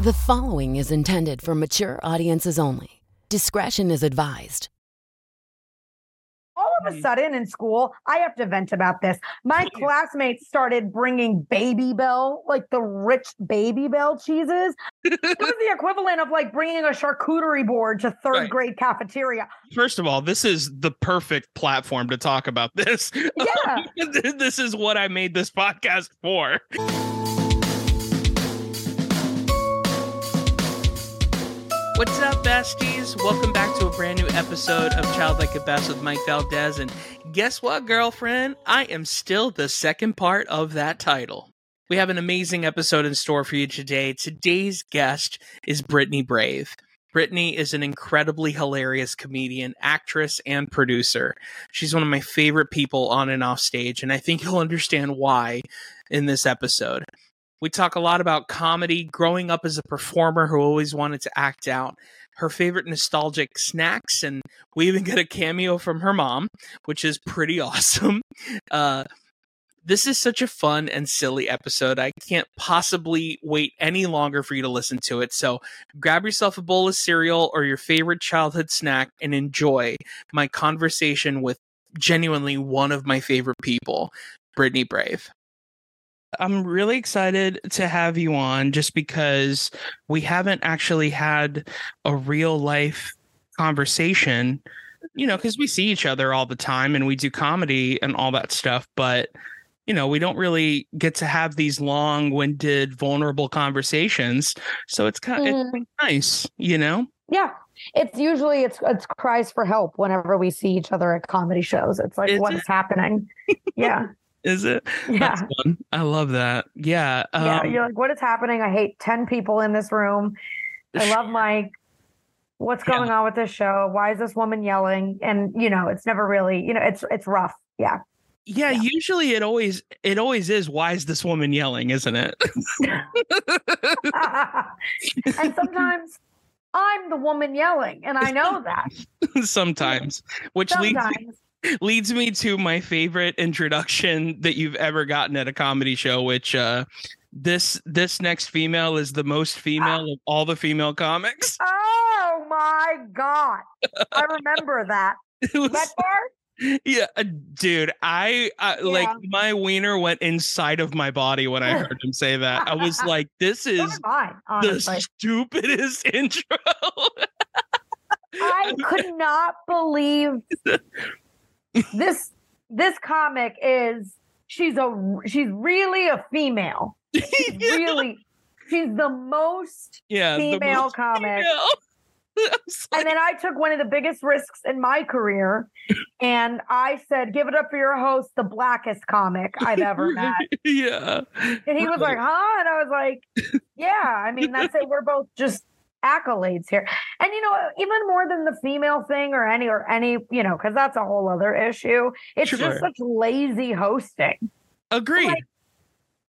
The following is intended for mature audiences only. Discretion is advised. all of a hmm. sudden in school, I have to vent about this. My classmates started bringing Babybel, like the rich Babybel cheeses. it was the equivalent of like bringing a charcuterie board to third Right. grade cafeteria. First of all, this is the perfect platform to talk about this. Yeah. this is what I made this podcast for. What's up, besties? Welcome back to a brand new episode of Childlike at Best with Mike Valdes. And guess what, girlfriend? I am still the second part of that title. We have an amazing episode in store for you today. Today's guest is Brittany Brave. Brittany is an incredibly hilarious comedian, actress, and producer. She's one of my favorite people on and off stage, and I think you'll understand why in this episode. We talk a lot about comedy, growing up as a performer who always wanted to act out, her favorite nostalgic snacks, and we even get a cameo from her mom, which is pretty awesome. Uh, this is such a fun and silly episode. I can't possibly wait any longer for you to listen to it. So grab yourself a bowl of cereal or your favorite childhood snack and enjoy my conversation with genuinely one of my favorite people, Brittany Brave. I'm really excited to have you on just because we haven't actually had a real life conversation, you know, because we see each other all the time and we do comedy and all that stuff, but you know, we don't really get to have these long-winded, vulnerable conversations. So it's kind of Mm. it's nice, you know. Yeah. It's usually it's it's cries for help whenever we see each other at comedy shows. It's like Is what it? is happening? Yeah. Is it? Yeah. That's fun. I love that. Yeah. yeah. um, You're like, what is happening? I hate 10 people in this room. I love Mike. What's Yeah. going on with this show? Why is this woman yelling? And you know, it's never really, you know, it's it's rough. Yeah. yeah, Yeah. usually it always it always is why is this woman yelling, isn't it? and sometimes I'm the woman yelling, and I know that. Sometimes. Which Sometimes. leads me to my favorite introduction that you've ever gotten at a comedy show, which uh this this next female is the most female of all the female comics. Oh my god. I remember that. Was- That part? yeah, uh, dude, I, I like my wiener went inside of my body when I heard him say that. I was like, this is mine, the stupidest intro. I could not believe this this comic is she's a she's really a female. She's really she's the most yeah, female most comic. female. And then I took one of the biggest risks in my career and I said, give it up for your host, the blackest comic I've ever met. yeah. And he was like, huh? And I was like, yeah, I mean, that's it. We're both just accolades here. And you know, even more than the female thing or any or any, you know, because that's a whole other issue. It's Sure. just such lazy hosting. Agreed. Like,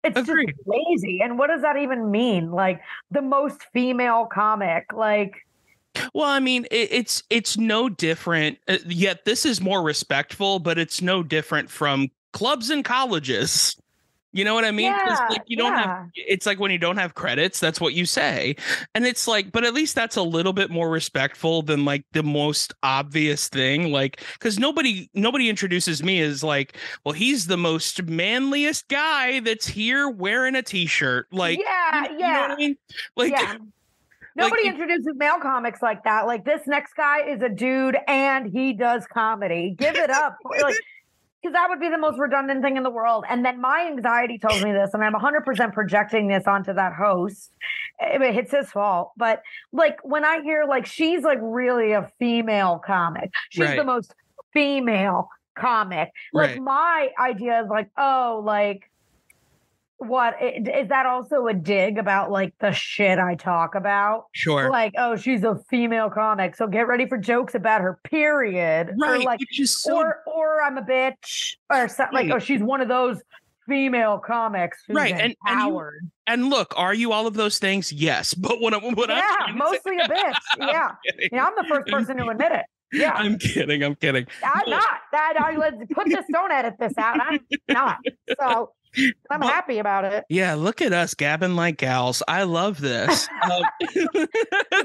It's Agreed. just lazy. And what does that even mean? Like the most female comic, like Well, I mean, it, it's it's no different. Uh, yet this is more respectful, but it's no different from clubs and colleges. You know what I mean? Yeah, like you don't have. yeah. It's like when you don't have credits, that's what you say, and it's like, but at least that's a little bit more respectful than like the most obvious thing. Like, because nobody nobody introduces me as like, well, he's the most manliest guy that's here wearing a t-shirt. Like, yeah, you know yeah. what I mean? Like, yeah. Nobody it- introduces male comics like that. Like this next guy is a dude and he does comedy. Give it up. like because that would be the most redundant thing in the world. And then my anxiety tells me this, and I'm 100% projecting this onto that host. It- It's his fault. But like when I hear like she's like really a female comic, she's Right. the most female comic. Like Right. my idea is like, oh, like what i- is that also a dig about like the shit I talk about? sure. Like, oh, she's a female comic, so get ready for jokes about her. Period. Or Right. like, which is so or or I'm a bitch, or something like, oh, she's one of those female comics who's Right, and- and you- And look, are you all of those things? Yes. But what, I- what I'm yeah, say- mostly a bitch. Yeah, kidding. yeah, I'm the first person to admit it. Yeah, I'm kidding. I'm kidding. I'm No. not. That I let's put this. Don't edit this out. I'm not. So I'm Well- happy about it. Yeah, look at us gabbing like gals. I love this. Um,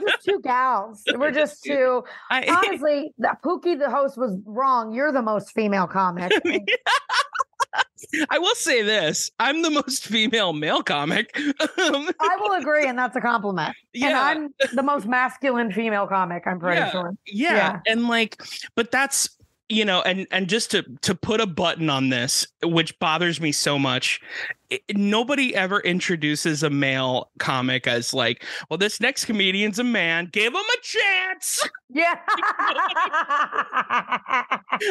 just two gals. We're just two. I, Honestly, Pookie, the host, was wrong. You're the most female comic. I will say this: I'm the most female male comic. Um, I will agree, and that's a compliment. And yeah, I'm the most masculine female comic. I'm pretty Yeah. sure. yeah, yeah. and like, but that's you know, and and just to to put a button on this, which bothers me so much. it- nobody ever introduces a male comic as like, well, this next comedian's a man. Give him a chance. Yeah.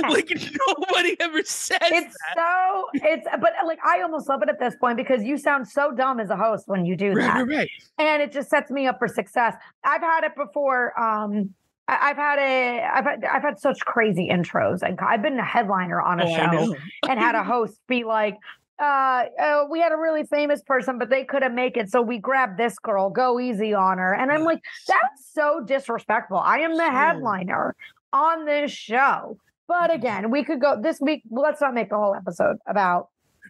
like nobody ever says it's that. so it's but like I almost love it at this point because you sound so dumb as a host when you do Right, that. right, right. and it just sets me up for success. I've had it before. Um, I- I've had a, I've had, I've had such crazy intros, and I've been a headliner on a Oh, show and had a host be like, uh, uh, "We had a really famous person, but they couldn't make it, so we grabbed this girl. Go easy on her." And I'm like, "That's so disrespectful. I am the headliner on this show." But again, we could go this week. Let's not make the whole episode about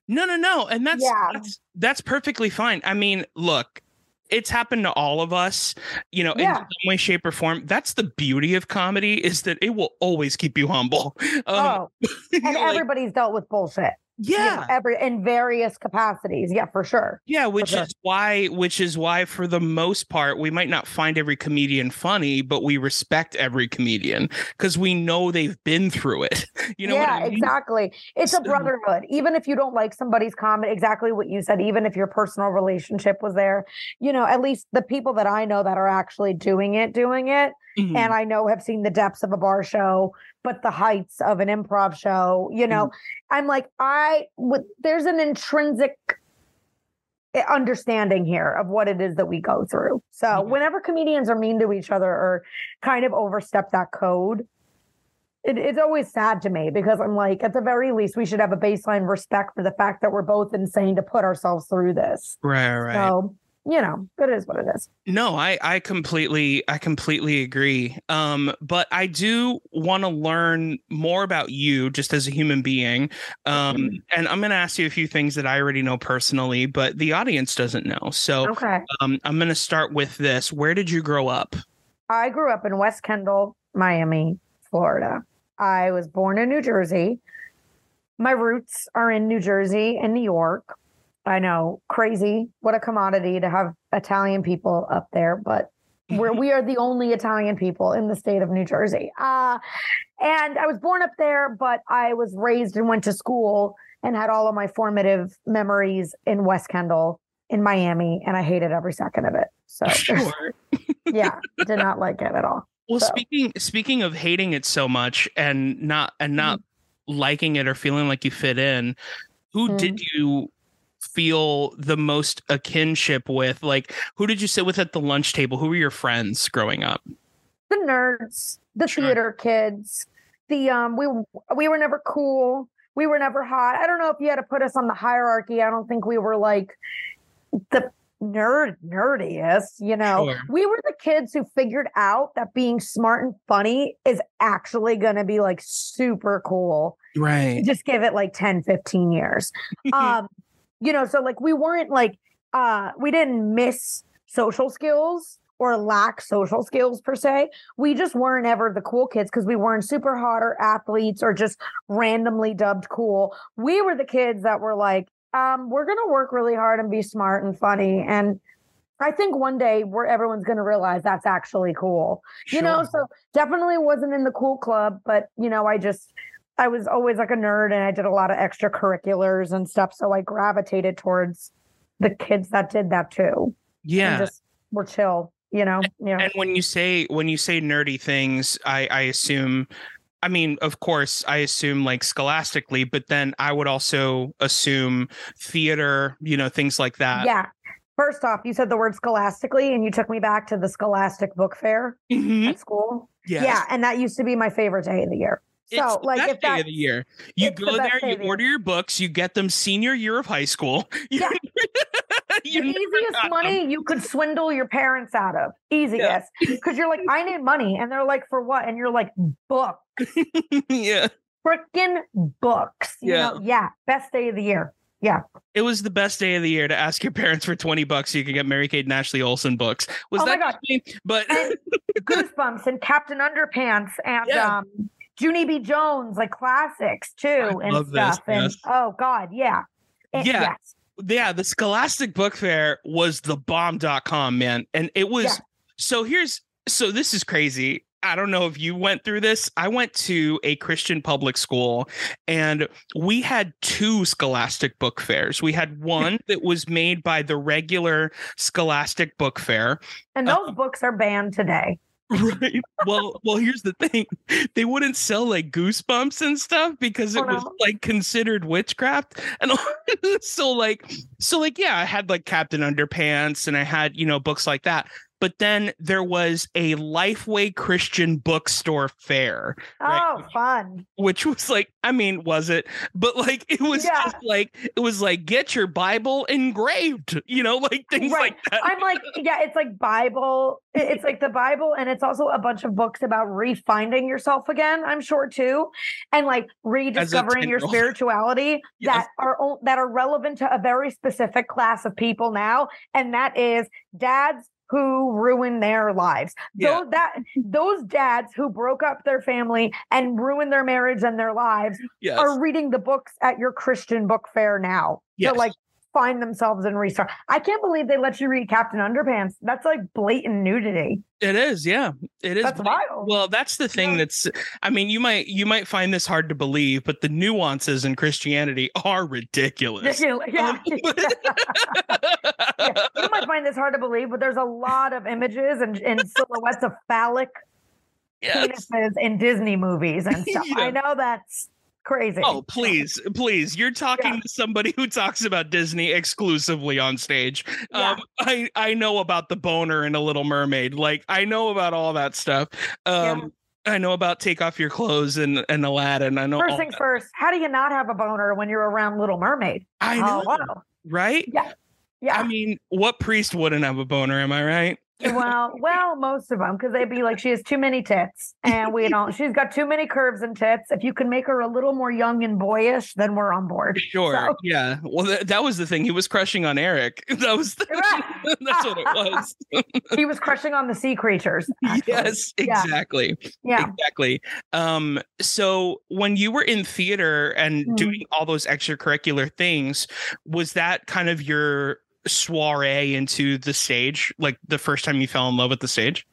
No, no, no. And that's Yeah. that's that's perfectly fine. I mean, look, it's happened to all of us, you know, in some way, shape, or form. That's the beauty of comedy is that it will always keep you humble. Um, oh, and like, everybody's dealt with bullshit. You know, yeah. every in various capacities. Yeah, for sure. Yeah, which sure. is why which is why for the most part we might not find every comedian funny, but we respect every comedian because we know they've been through it. You know what yeah, I mean? exactly. It's a brotherhood. Even if you don't like somebody's comment, exactly what you said, even if your personal relationship was there, you know, at least the people that I know that are actually doing it, doing it, Mhm. and I know have seen the depths of a bar show, but the heights of an improv show, you know, Mm-hmm. I'm like, I would, there's an intrinsic eh, understanding here of what it is that we go through. So Yeah. whenever comedians are mean to each other or kind of overstep that code, it, it's always sad to me because I'm like, at the very least, we should have a baseline respect for the fact that we're both insane to put ourselves through this. right, right. So, you know, but it is what it is. No, I I completely I completely agree. Um, but I do want to learn more about you just as a human being. Um, and I'm going to ask you a few things that I already know personally, but the audience doesn't know. So Okay. um, I'm going to start with this. Where did you grow up? I grew up in West Kendall, Miami, Florida. I was born in New Jersey. My roots are in New Jersey and New York. I know, crazy. What a commodity to have Italian people up there, but we're we are the only Italian people in the state of New Jersey. Uh, and I was born up there, but I was raised and went to school and had all of my formative memories in West Kendall, in Miami, and I hated every second of it. So Sure. yeah, did not like it at all. Well, So- speaking speaking of hating it so much and not and not liking it or feeling like you fit in, who Mm. did you feel the most a kinship with? Like, who did you sit with at the lunch table? Who were your friends growing up? the nerds, the Sure. theater kids, the um we we were never cool. We were never hot. I don't know if you had to put us on the hierarchy. I don't think we were like the nerd nerdiest, you know. Sure. We were the kids who figured out that being smart and funny is actually going to be like super cool. Right. Just give it like 10, 15 years. um you know, so like we weren't like uh we didn't miss social skills or lack social skills per se. We just weren't ever the cool kids because we weren't super hot or athletes or just randomly dubbed cool. We were the kids that were like, um, we're gonna work really hard and be smart and funny. And I think one day where everyone's gonna realize that's actually cool. You know, so definitely wasn't in the cool club, but you know, I just I was always like a nerd and I did a lot of extracurriculars and stuff. So I gravitated towards the kids that did that too. yeah. And just were chill, you know. Yeah. and when you say when you say nerdy things, I I assume. I mean, of course, I assume like scholastically, but then I would also assume theater, you know, things like that. yeah. First off, you said the word scholastically and you took me back to the Scholastic Book Fair Mhm. at school. Yes. Yeah, and that used to be my favorite day of the year. So, it's the like, best if day of the year. You it's the go there, you order your books, you get them senior year of high school. You, you the easiest got them. money you could swindle your parents out of. Easiest. Because you're like, I need money. And they're like, for what? And you're like, book. yeah. Freaking books. You Yeah. know, yeah. Best day of the year. Yeah. It was the best day of the year to ask your parents for 20 bucks so you could get Mary Kate and Ashley Olsen books. Was Oh my that God. just me? But And Goosebumps and Captain Underpants and Yeah. um Junie B. Jones, like classics too, I and love this, stuff. And yes. oh God, yeah. And- Yeah. yes. yeah, the Scholastic Book Fair was the bomb.com, man. And it was Yeah. so here's so this is crazy. I don't know if you went through this. I went to a Christian public school and we had two Scholastic Book Fairs. We had one that was made by the regular Scholastic Book Fair. And those uh, books are banned today. Right. Well, well, here's the thing. They wouldn't sell like goosebumps and stuff because it Oh, was like considered witchcraft. And so like so like yeah, I had like Captain Underpants and I had, you know, books like that. But then there was a Lifeway Christian bookstore fair, Right. Oh, fun. which was like, I mean, was it? But like it was Yeah. just like it was like get your Bible engraved, you know, like things Right. like that. I'm like, yeah, it's like Bible. It's like the Bible, and it's also a bunch of books about refinding yourself again. I'm sure too, and like rediscovering your spirituality Yes. that are that are relevant to a very specific class of people now, and that is dads who ruin their lives. Yeah. Those that those dads who broke up their family and ruined their marriage and their lives yes. are reading the books at your Christian book fair now Yes. to like find themselves and restart. I can't believe they let you read Captain Underpants. That's like blatant nudity. It is, yeah. It is. That's wild. Well, that's the thing Yeah. that's I mean, you might you might find this hard to believe, but the nuances in Christianity are ridiculous. yeah. Um, Yeah. You might find this hard to believe, but there's a lot of images and, and silhouettes of phallic yes. penises in Disney movies and stuff. I know that's crazy. Oh, please, please. You're talking Yeah. to somebody who talks about Disney exclusively on stage. Yeah. Um, I I know about the boner in a Little Mermaid. Like I know about all that stuff. Um I know about take off your clothes and, and Aladdin. I know First things that. first, how do you not have a boner when you're around Little Mermaid? I know, Oh, wow. right? Yeah. Yeah. I mean, what priest wouldn't have a boner? Am I right? Well, well, most of them, because they'd be like, she has too many tits, and we don't. She's got too many curves and tits. If you can make her a little more young and boyish, then we're on board. Sure. So- Yeah. Well, that, that was the thing. He was crushing on Eric. That was the, Right. that's what it was. He was crushing on the sea creatures. actually. yes, exactly. Yeah. Exactly. Um, so when you were in theater and Mhm. doing all those extracurricular things, was that kind of your soiree into the stage? Like the first time you fell in love with the stage?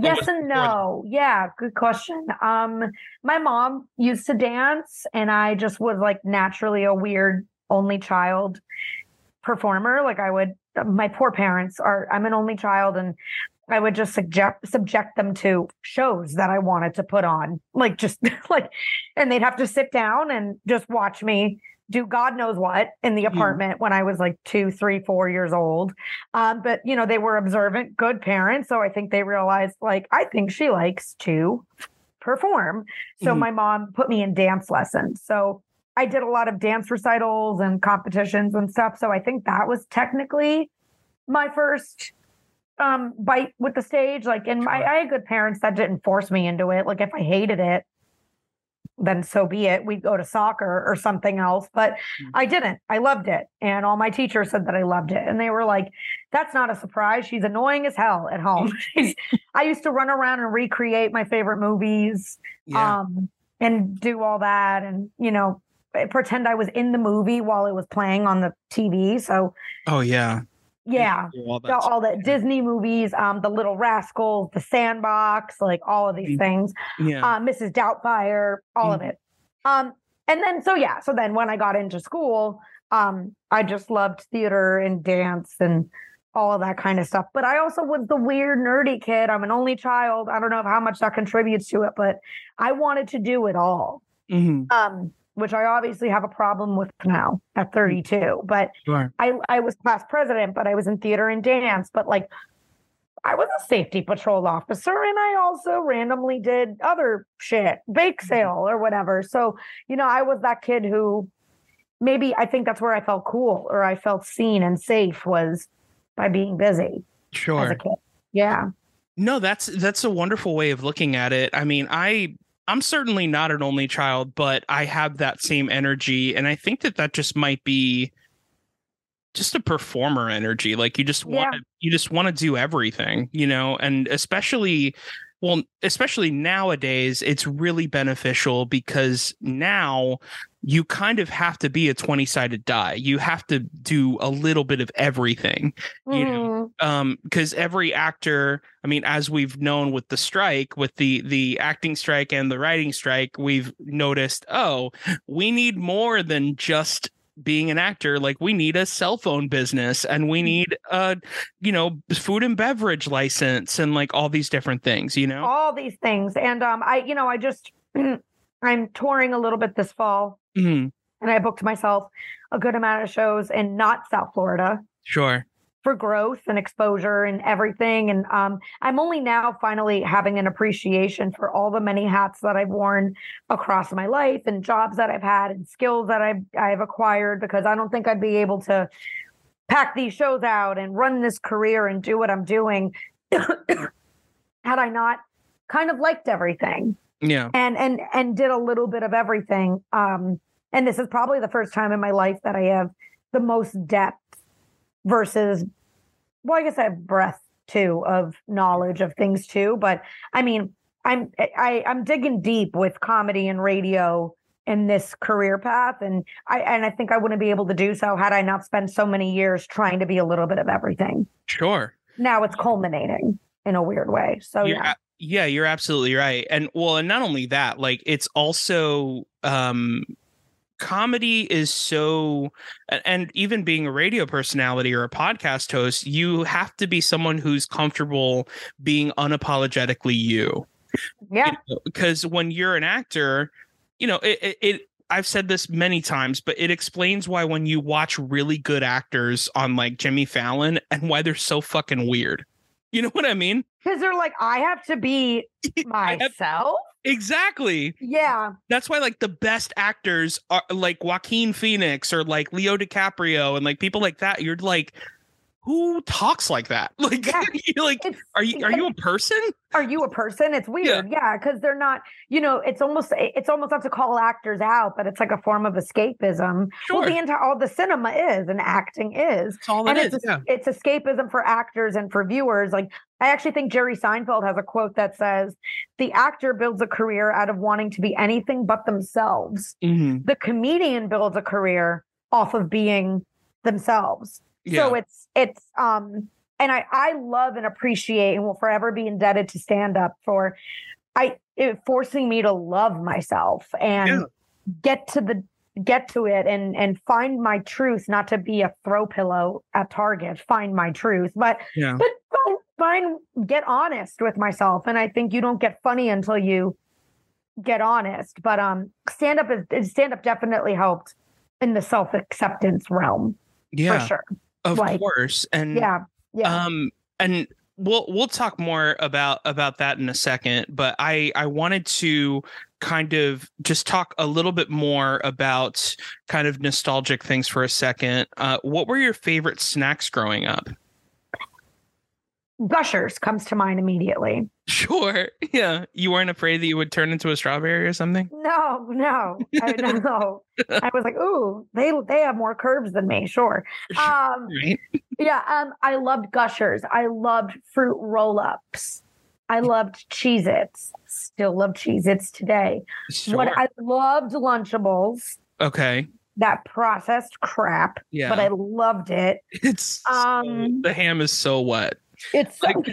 Yes was and no. Yeah, good question. Um, my mom used to dance, and I just was like naturally a weird only child performer. Like I would, my poor parents are. I'm an only child, and I would just subject subject them to shows that I wanted to put on, like just like, and they'd have to sit down and just watch me do God knows what in the Mhm. apartment when I was like two, three, four years old. Um, but you know, they were observant, good parents. So I think they realized, like, I think she likes to perform. So Mhm. my mom put me in dance lessons. So I did a lot of dance recitals and competitions and stuff. So I think that was technically my first um bite with the stage. Like, and my, I had good parents that didn't force me into it. Like, if I hated it, then so be it. We'd go to soccer or something else. But Mm. I didn't. I loved it. And all my teachers said that I loved it. And they were like, that's not a surprise. She's annoying as hell at home. I used to run around and recreate my favorite movies um, and do all that. And, you know, pretend I was in the movie while it was playing on the TV. So, oh yeah. Yeah. All that all the. Disney movies, um, The Little Rascals, The Sandlot, like all of these Mhm. things yeah. uh, Mrs. Doubtfire, all of Mhm. it. Um, and then so yeah, so then when I got into school, um, I just loved theater and dance and all of that kind of stuff. But I also was the weird nerdy kid. I'm an only child. I don't know how much that contributes to it, but I wanted to do it all. Mhm. Um, which I obviously have a problem with now at mm-hmm. 32. But Sure. I I was class president, but I was in theater and dance, but like I was a safety patrol officer and I also randomly did other shit, bake mm-hmm. sale or whatever. So, you know, I was that kid who maybe I think that's where I felt cool or I felt seen and safe was by being busy as a Sure. kid. Yeah. No, that's that's a wonderful way of looking at it. I mean, I I'm certainly not an only child, but I have that same energy and I think that that just might be just a performer energy. Like you just want to you just want to do everything, you know, and especially well, especially nowadays, it's really beneficial because now you kind of have to be a 20 sided die. You have to do a little bit of everything, you Mm-hmm. know, um, because every actor, I mean, as we've known with the strike, with the, the acting strike and the writing strike, we've noticed, oh, we need more than just being an actor like we need a cell phone business and we need a you know food and beverage license and like all these different things you know all these things. And um, I, you know, I just I'm touring a little bit this fall, Mhm. and I booked myself a good amount of shows in not South Florida sure for growth and exposure and everything. And um, I'm only now finally having an appreciation for all the many hats that I've worn across my life and jobs that I've had and skills that I've I've acquired because I don't think I'd be able to pack these shows out and run this career and do what I'm doing had I not kind of liked everything. Yeah. And and and did a little bit of everything. Um and this is probably the first time in my life that i have the most depth versus well i guess i have breadth too of knowledge of things too but i mean i'm i i'm digging deep with comedy and radio in this career path and i and i think i wouldn't be able to do so had i not spent so many years trying to be a little bit of everything. Sure. Now it's culminating in a weird way so You're yeah. yeah you're absolutely right and well and not only that like it's also um comedy is so and even being a radio personality or a podcast host you have to be someone who's comfortable being unapologetically you yeah because when you're an actor you know it, it, it I've said this many times, but it explains why when you watch really good actors on like Jimmy Fallon and why they're so fucking weird. You know what I mean? Because they're like i have to be myself Exactly. yeah That's why like the best actors are like Joaquin Phoenix or like Leo DiCaprio and like people like that. You're like, who talks like that? Like, Yeah. like, it's are you are you a person? are you a person it's weird yeah because they're not you know it's almost it's almost not to call actors out but it's like a form of escapism Sure. well the entire all the cinema is and acting is That's all and it it's is. Yeah. it's escapism for actors and for viewers like i actually think jerry seinfeld has a quote that says the actor builds a career out of wanting to be anything but themselves Mhm. the comedian builds a career off of being themselves Yeah. so it's it's um and I I love and appreciate and will forever be indebted to stand up for I it forcing me to love myself and Yeah. get to the get to it and and find my truth not to be a throw pillow at target find my truth but yeah. but find, find get honest with myself and i think you don't get funny until you get honest but um stand up is stand up definitely helped in the self acceptance realm Yeah. for sure Of Like, course. And yeah yeah um and we'll we'll talk more about about that in a second but i i wanted to kind of just talk a little bit more about kind of nostalgic things for a second uh what were your favorite snacks growing up gushers comes to mind immediately. Sure. Yeah. You weren't afraid that you would turn into a strawberry or something? No no. I no i was like ooh they they have more curves than me. Sure. Um right. Yeah, um, I loved Gushers. I loved fruit roll-ups. I loved Cheez-Its. Still love Cheez-Its today. sure. What I loved Lunchables, okay. That processed crap, yeah. but I loved it. it's so- Um, the ham is so wet It's so, Like,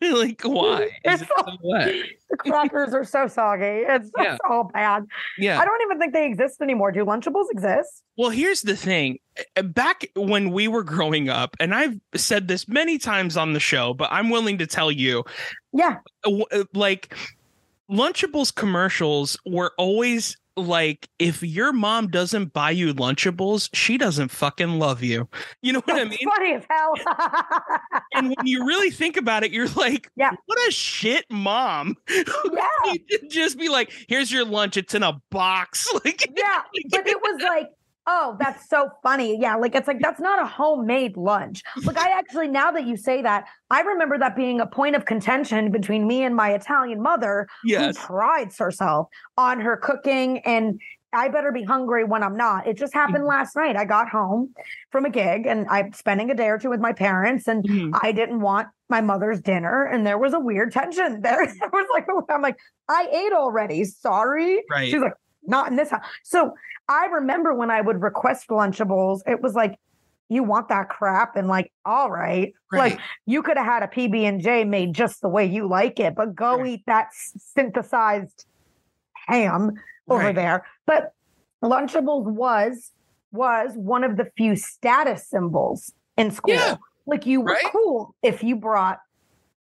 like why is it so- wet the crackers are so soggy. It's Yeah. so bad. yeah I don't even think they exist anymore. Do Lunchables exist? Well, here's the thing. Back when we were growing up, and I've said this many times on the show, but I'm willing to tell you, Yeah. uh, uh, like Lunchables commercials were always like, if your mom doesn't buy you Lunchables, she doesn't fucking love you. You know what I mean? funny as hell. And when you really think about it, you're like, Yeah. what a shit mom. yeah. Just be like, here's your lunch. It's in a box. Like, Yeah, but it was like, oh, that's so funny. Yeah, like it's like that's not a homemade lunch. Like I actually, now that you say that, I remember that being a point of contention between me and my Italian mother, yes. who prides herself on her cooking and I better be hungry when I'm not. It just happened Mhm. last night. I got home from a gig and I'm spending a day or two with my parents, and Mhm. I didn't want my mother's dinner, and there was a weird tension there. I was like, I'm like, I ate already. Sorry. Right. She's like, not in this house. So I remember when I would request Lunchables, it was like, you want that crap, and like, all right, Right. like you could have had a PB and J made just the way you like it, but go Right. eat that synthesized ham over Right. there. But Lunchables was was one of the few status symbols in school. Yeah. Like you were cool if you brought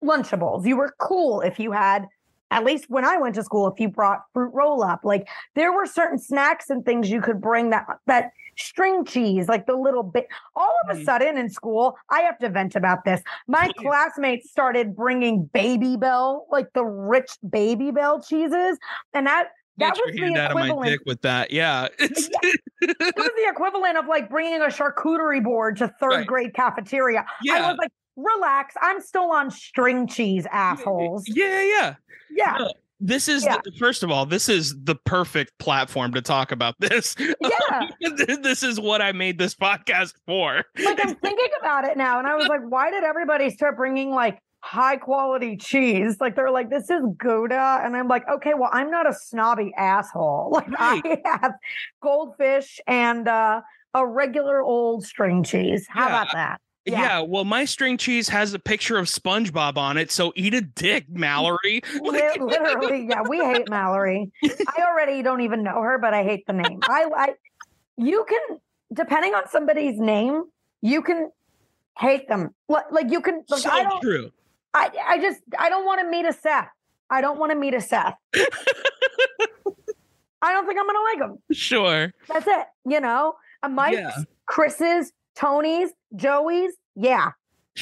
Lunchables. You were cool if you had at least when I went to school, if you brought fruit roll up, like there were certain snacks and things you could bring that that string cheese, like the little bit. All of a Mhm. sudden in school, I have to vent about this. My classmates started bringing Babybel, like the rich Babybel cheeses, and that that Get was your the hand out of my equivalent. dick with that. Yeah. It's, It was the equivalent of like bringing a charcuterie board to third Right. grade cafeteria. I yeah. was like, relax, I'm still on string cheese, assholes. Yeah, yeah. Yeah. No, This is Yeah. the, first of all, this is the perfect platform to talk about this. Yeah. this is what I made this podcast for. like I'm thinking about it now, and I was like, why did everybody start bringing like high quality cheese? Like they're like, this is Gouda, and I'm like, okay, well, I'm not a snobby asshole. Like I have goldfish and uh, a regular old string cheese. How Yeah. about that? Yeah. Yeah. well, my string cheese has a picture of SpongeBob on it, so eat a dick, Mallory. Li- Literally, yeah, we hate Mallory. I already don't even know her, but I hate the name. I, I, you can, depending on somebody's name, you can hate them. Like, like you can. Like, so I don't. true. I, I just I don't want to meet a Seth. I don't want to meet a Seth. I don't think I'm gonna like him. Sure. That's it. You know, a Mike's, Yeah. Chris's, Tony's, Joey's. Yeah,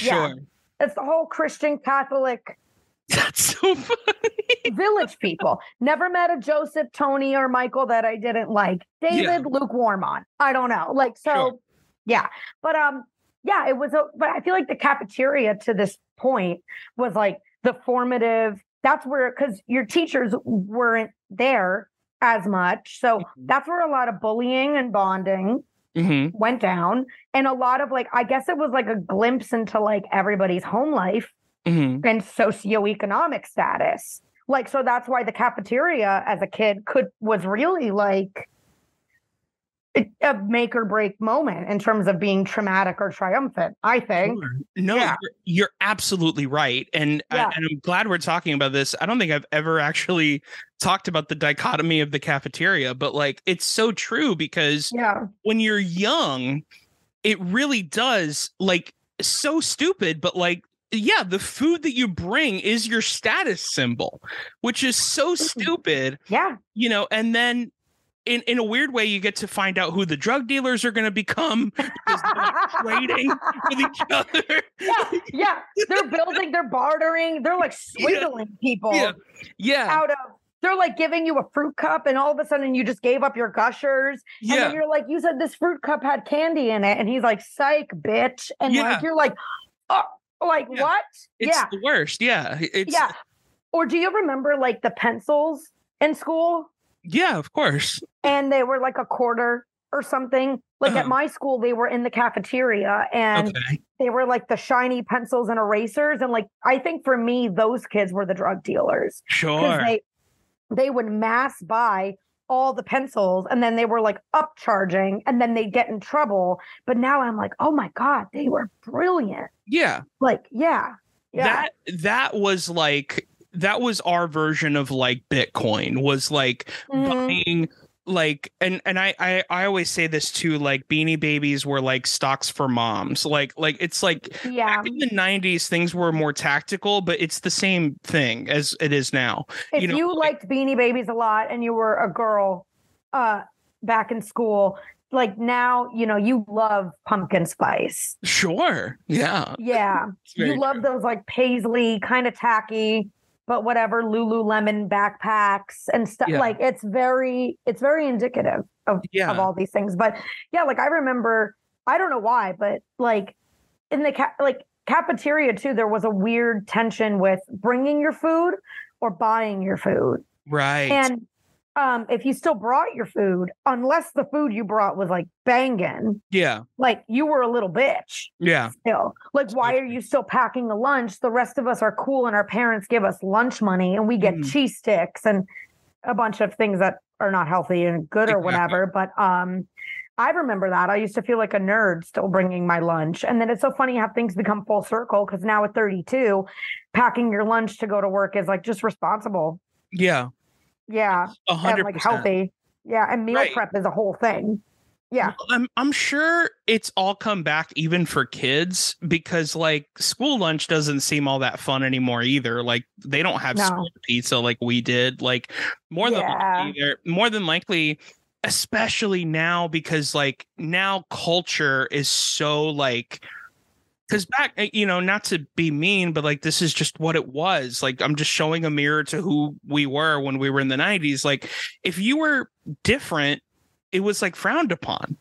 Yeah. Sure. it's the whole Christian Catholic That's so funny. village people. Never met a Joseph, Tony, or Michael that I didn't like. David, Yeah. lukewarm on. I don't know. Like so, Sure. yeah. But um, yeah, it was. A, but I feel like the cafeteria to this point was like the formative. That's where because your teachers weren't there as much, so Mhm. that's where a lot of bullying and bonding hmm went down, and a lot of like I guess it was like a glimpse into like everybody's home life hmm and socioeconomic status. Like, so that's why the cafeteria as a kid could was really like a make or break moment in terms of being traumatic or triumphant. I think. Sure. No, Yeah. you're, you're absolutely right, and I, and I'm glad we're talking about this. I don't think I've ever actually talked about the dichotomy of the cafeteria, but like it's so true because Yeah, when you're young, it really does like so stupid, but like yeah, the food that you bring is your status symbol, which is so mm-hmm. stupid, yeah, you know, and then in, in a weird way, you get to find out who the drug dealers are going to become because they're trading with each other. yeah, yeah. They're building, they're bartering, they're like swindling people Yeah. Yeah. out of. They're like giving you a fruit cup, and all of a sudden you just gave up your gushers. And Yeah. then you're like, you said this fruit cup had candy in it. And he's like, psych, bitch. And Yeah. like, you're like, oh, like Yeah. what? It's yeah. the worst. Yeah. It's, yeah. Or do you remember like the pencils in school? Yeah, of course. And they were like a quarter or something. Like at Uh-huh. my school, they were in the cafeteria and Okay. they were like the shiny pencils and erasers. And like, I think for me, those kids were the drug dealers Sure. they, they would mass buy all the pencils and then they were like upcharging and then they'd get in trouble. But now I'm like, oh my God, they were brilliant. yeah. Like, yeah. Yeah. That that was like that was our version of like Bitcoin was like Mhm. buying like and and I, I I always say this too like beanie babies were like stocks for moms like like it's like yeah. back in the 90s things were more tactical but it's the same thing as it is now if you you, know, liked Beanie Babies a lot and you were a girl uh back in school, like now, you know, you love pumpkin spice. sure yeah Yeah. You love true. those like paisley, kind of tacky, but whatever Lululemon backpacks and stuff. Yeah. Like it's very, it's very indicative of, Yeah. of all these things. But yeah, like I remember, I don't know why, but like in the ca- like cafeteria too, there was a weird tension with bringing your food or buying your food. right And um, if you still brought your food, unless the food you brought was like banging, Yeah. like you were a little bitch Yeah. still. Like, why are you still packing a lunch? The rest of us are cool and our parents give us lunch money and we get Mhm. cheese sticks and a bunch of things that are not healthy and good or whatever. But um, I remember that. I used to feel like a nerd still bringing my lunch. And then it's so funny how things become full circle because now at 32, packing your lunch to go to work is like just responsible. Yeah. Yeah. A And hundred like healthy. Yeah. And meal Right. prep is a whole thing. Yeah. I'm I'm sure it's all come back even for kids because like school lunch doesn't seem all that fun anymore either. Like they don't have No. school pizza like we did. Like more than Yeah. likely, more than likely, especially now because like now culture is so like because back uh, you know not to be mean but like this is just what it was like i'm just showing a mirror to who we were when we were in the 90s like if you were different it was like frowned upon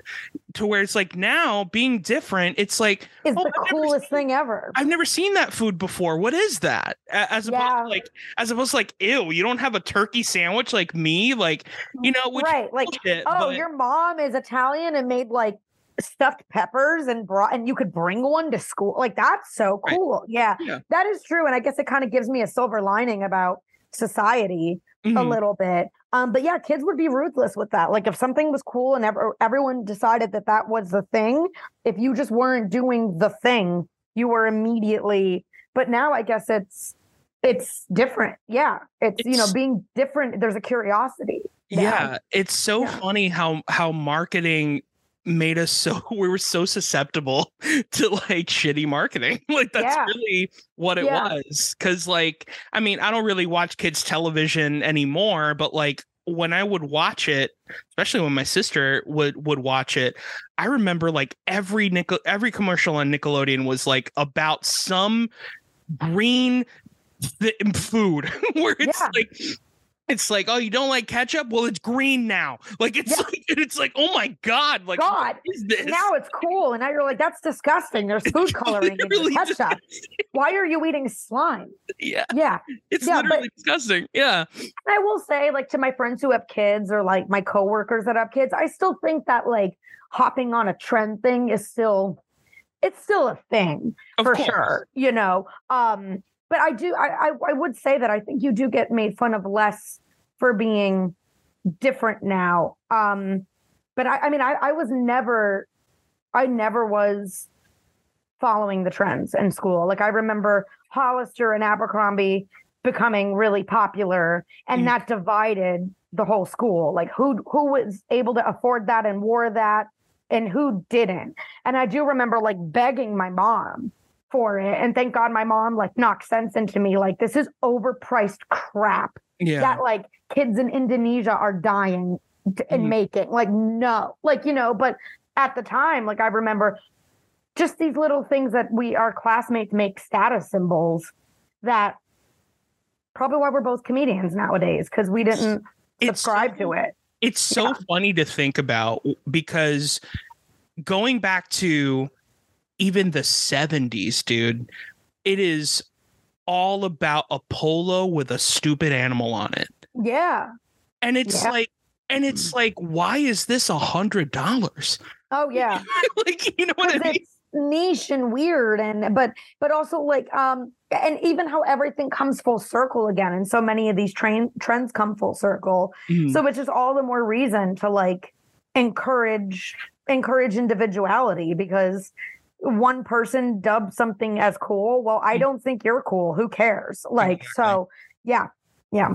to where it's like now being different it's like It's Oh, the I've coolest seen- thing ever. i've never seen that food before what is that as opposed Yeah. to like as opposed to like ew you don't have a turkey sandwich like me like you know which right. Like, bullshit, oh, but- your mom is Italian and made like stuffed peppers and brought, and you could bring one to school. Like, that's so Right. cool. Yeah, Yeah. that is true. And I guess it kind of gives me a silver lining about society a Mhm. little bit. Um, but yeah, kids would be ruthless with that. Like, if something was cool and ever, everyone decided that that was the thing, if you just weren't doing the thing, you were immediately. But now I guess it's it's different. Yeah, it's, you know being different. There's a curiosity. yeah it's so Yeah. funny how how marketing made us so we were so susceptible to like shitty marketing like that's Yeah. really what it Yeah. was because like i mean i don't really watch kids television anymore but like when i would watch it especially when my sister would would watch it i remember like every nickel every commercial on nickelodeon was like about some green th- food where it's Yeah. like it's like, oh, you don't like ketchup? Well, it's green now. Like it's Yeah. like it's like, oh my god, like God, is this? now it's cool. And now you're like, that's disgusting. There's food coloring in ketchup. Why are you eating slime? yeah, Yeah. it's Yeah, literally disgusting. Yeah, I will say, like, to my friends who have kids or like my coworkers that have kids, I still think that like hopping on a trend thing is still it's still a thing of for course. sure, you know. Um, but I do I, I I would say that I think you do get made fun of less for being different now. Um, but I, I mean I, I was never I never was following the trends in school. Like I remember Hollister and Abercrombie becoming really popular and Mm. that divided the whole school. Like who who was able to afford that and wore that and who didn't. And I do remember like begging my mom for it. And thank God my mom like knocked sense into me. Like this is overpriced crap Yeah, that like kids in Indonesia are dying and Mhm. making. Like, no, like, you know, but at the time, like, I remember just these little things that we, our classmates make status symbols that probably why we're both comedians nowadays because we didn't It's subscribe so- to it. it's so Yeah. funny to think about because going back to even the 70s, dude, it is all about a polo with a stupid animal on it. Yeah. And it's Yeah. like, and it's like, why is this a hundred dollars? Oh, yeah. like, you know what I 'Cause mean? it's niche and weird and but but also like um and even how everything comes full circle again and so many of these train trends come full circle Mm. so it's just all the more reason to like encourage encourage individuality because one person dubbed something as cool well i Mm. don't think you're cool who cares like Exactly. so yeah yeah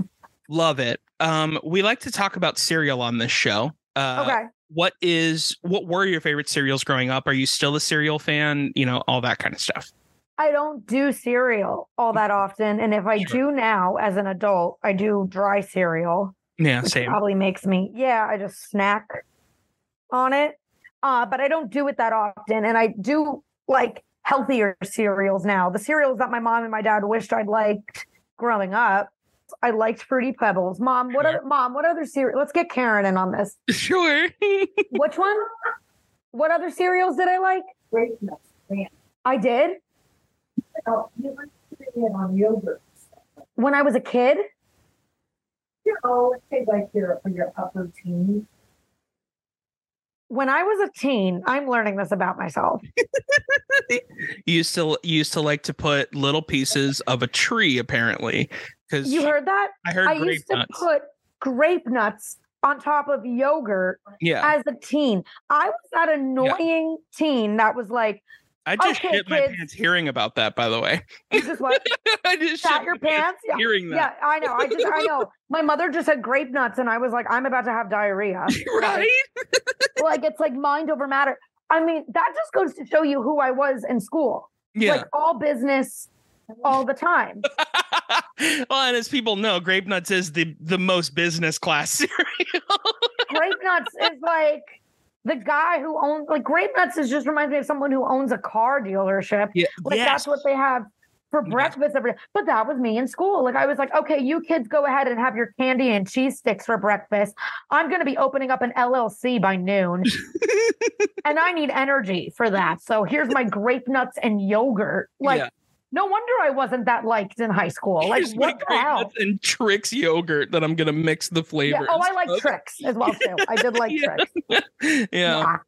Love it. Um, we like to talk about cereal on this show. Uh, okay What is what were your favorite cereals growing up? Are you still a cereal fan? You know, all that kind of stuff. i don't do cereal all that often and if i Sure. do now as an adult i do dry cereal Yeah, same. probably makes me yeah i just snack on it uh but i don't do it that often and i do like healthier cereals now the cereals that my mom and my dad wished i'd liked growing up i liked fruity pebbles mom what Sure. other mom what other cereal let's get karen in on this Sure. which one what other cereals did i like Grape nuts. i did Oh, you like it on yogurt. when i was a kid You know, say like your your upper teens. When I was a teen, I'm learning this about myself. you used to you used to like to put little pieces of a tree, apparently. Because You heard that? I heard I used to nuts. put grape nuts on top of yogurt yeah, as a teen. I was that annoying teen that was like, I just okay, shit my kids. pants hearing about that. By the way, "Is this what I just shit your pants?" Yeah, hearing yeah. I know. I just, I know. My mother just had grape nuts, and I was like, "I'm about to have diarrhea." right? like it's like mind over matter. I mean, that just goes to show you who I was in school. Yeah. Like all business all the time. well, and as people know, Grape Nuts is the the most business class cereal. Grape Nuts is like the guy who owns like Grape Nuts is just reminds me of someone who owns a car dealership. yeah, Like that's what they have for breakfast every day. But that was me in school. Like I was like, okay, you kids go ahead and have your candy and cheese sticks for breakfast. I'm gonna be opening up an LLC by noon. and I need energy for that. So here's my grape nuts and yogurt. Like Yeah. No wonder I wasn't that liked in high school. Like Here's what the hell? And Trix yogurt that I'm gonna mix the Yeah. Oh, I like of. Trix as well too. I did like Yeah. Trix. Yeah, Yeah.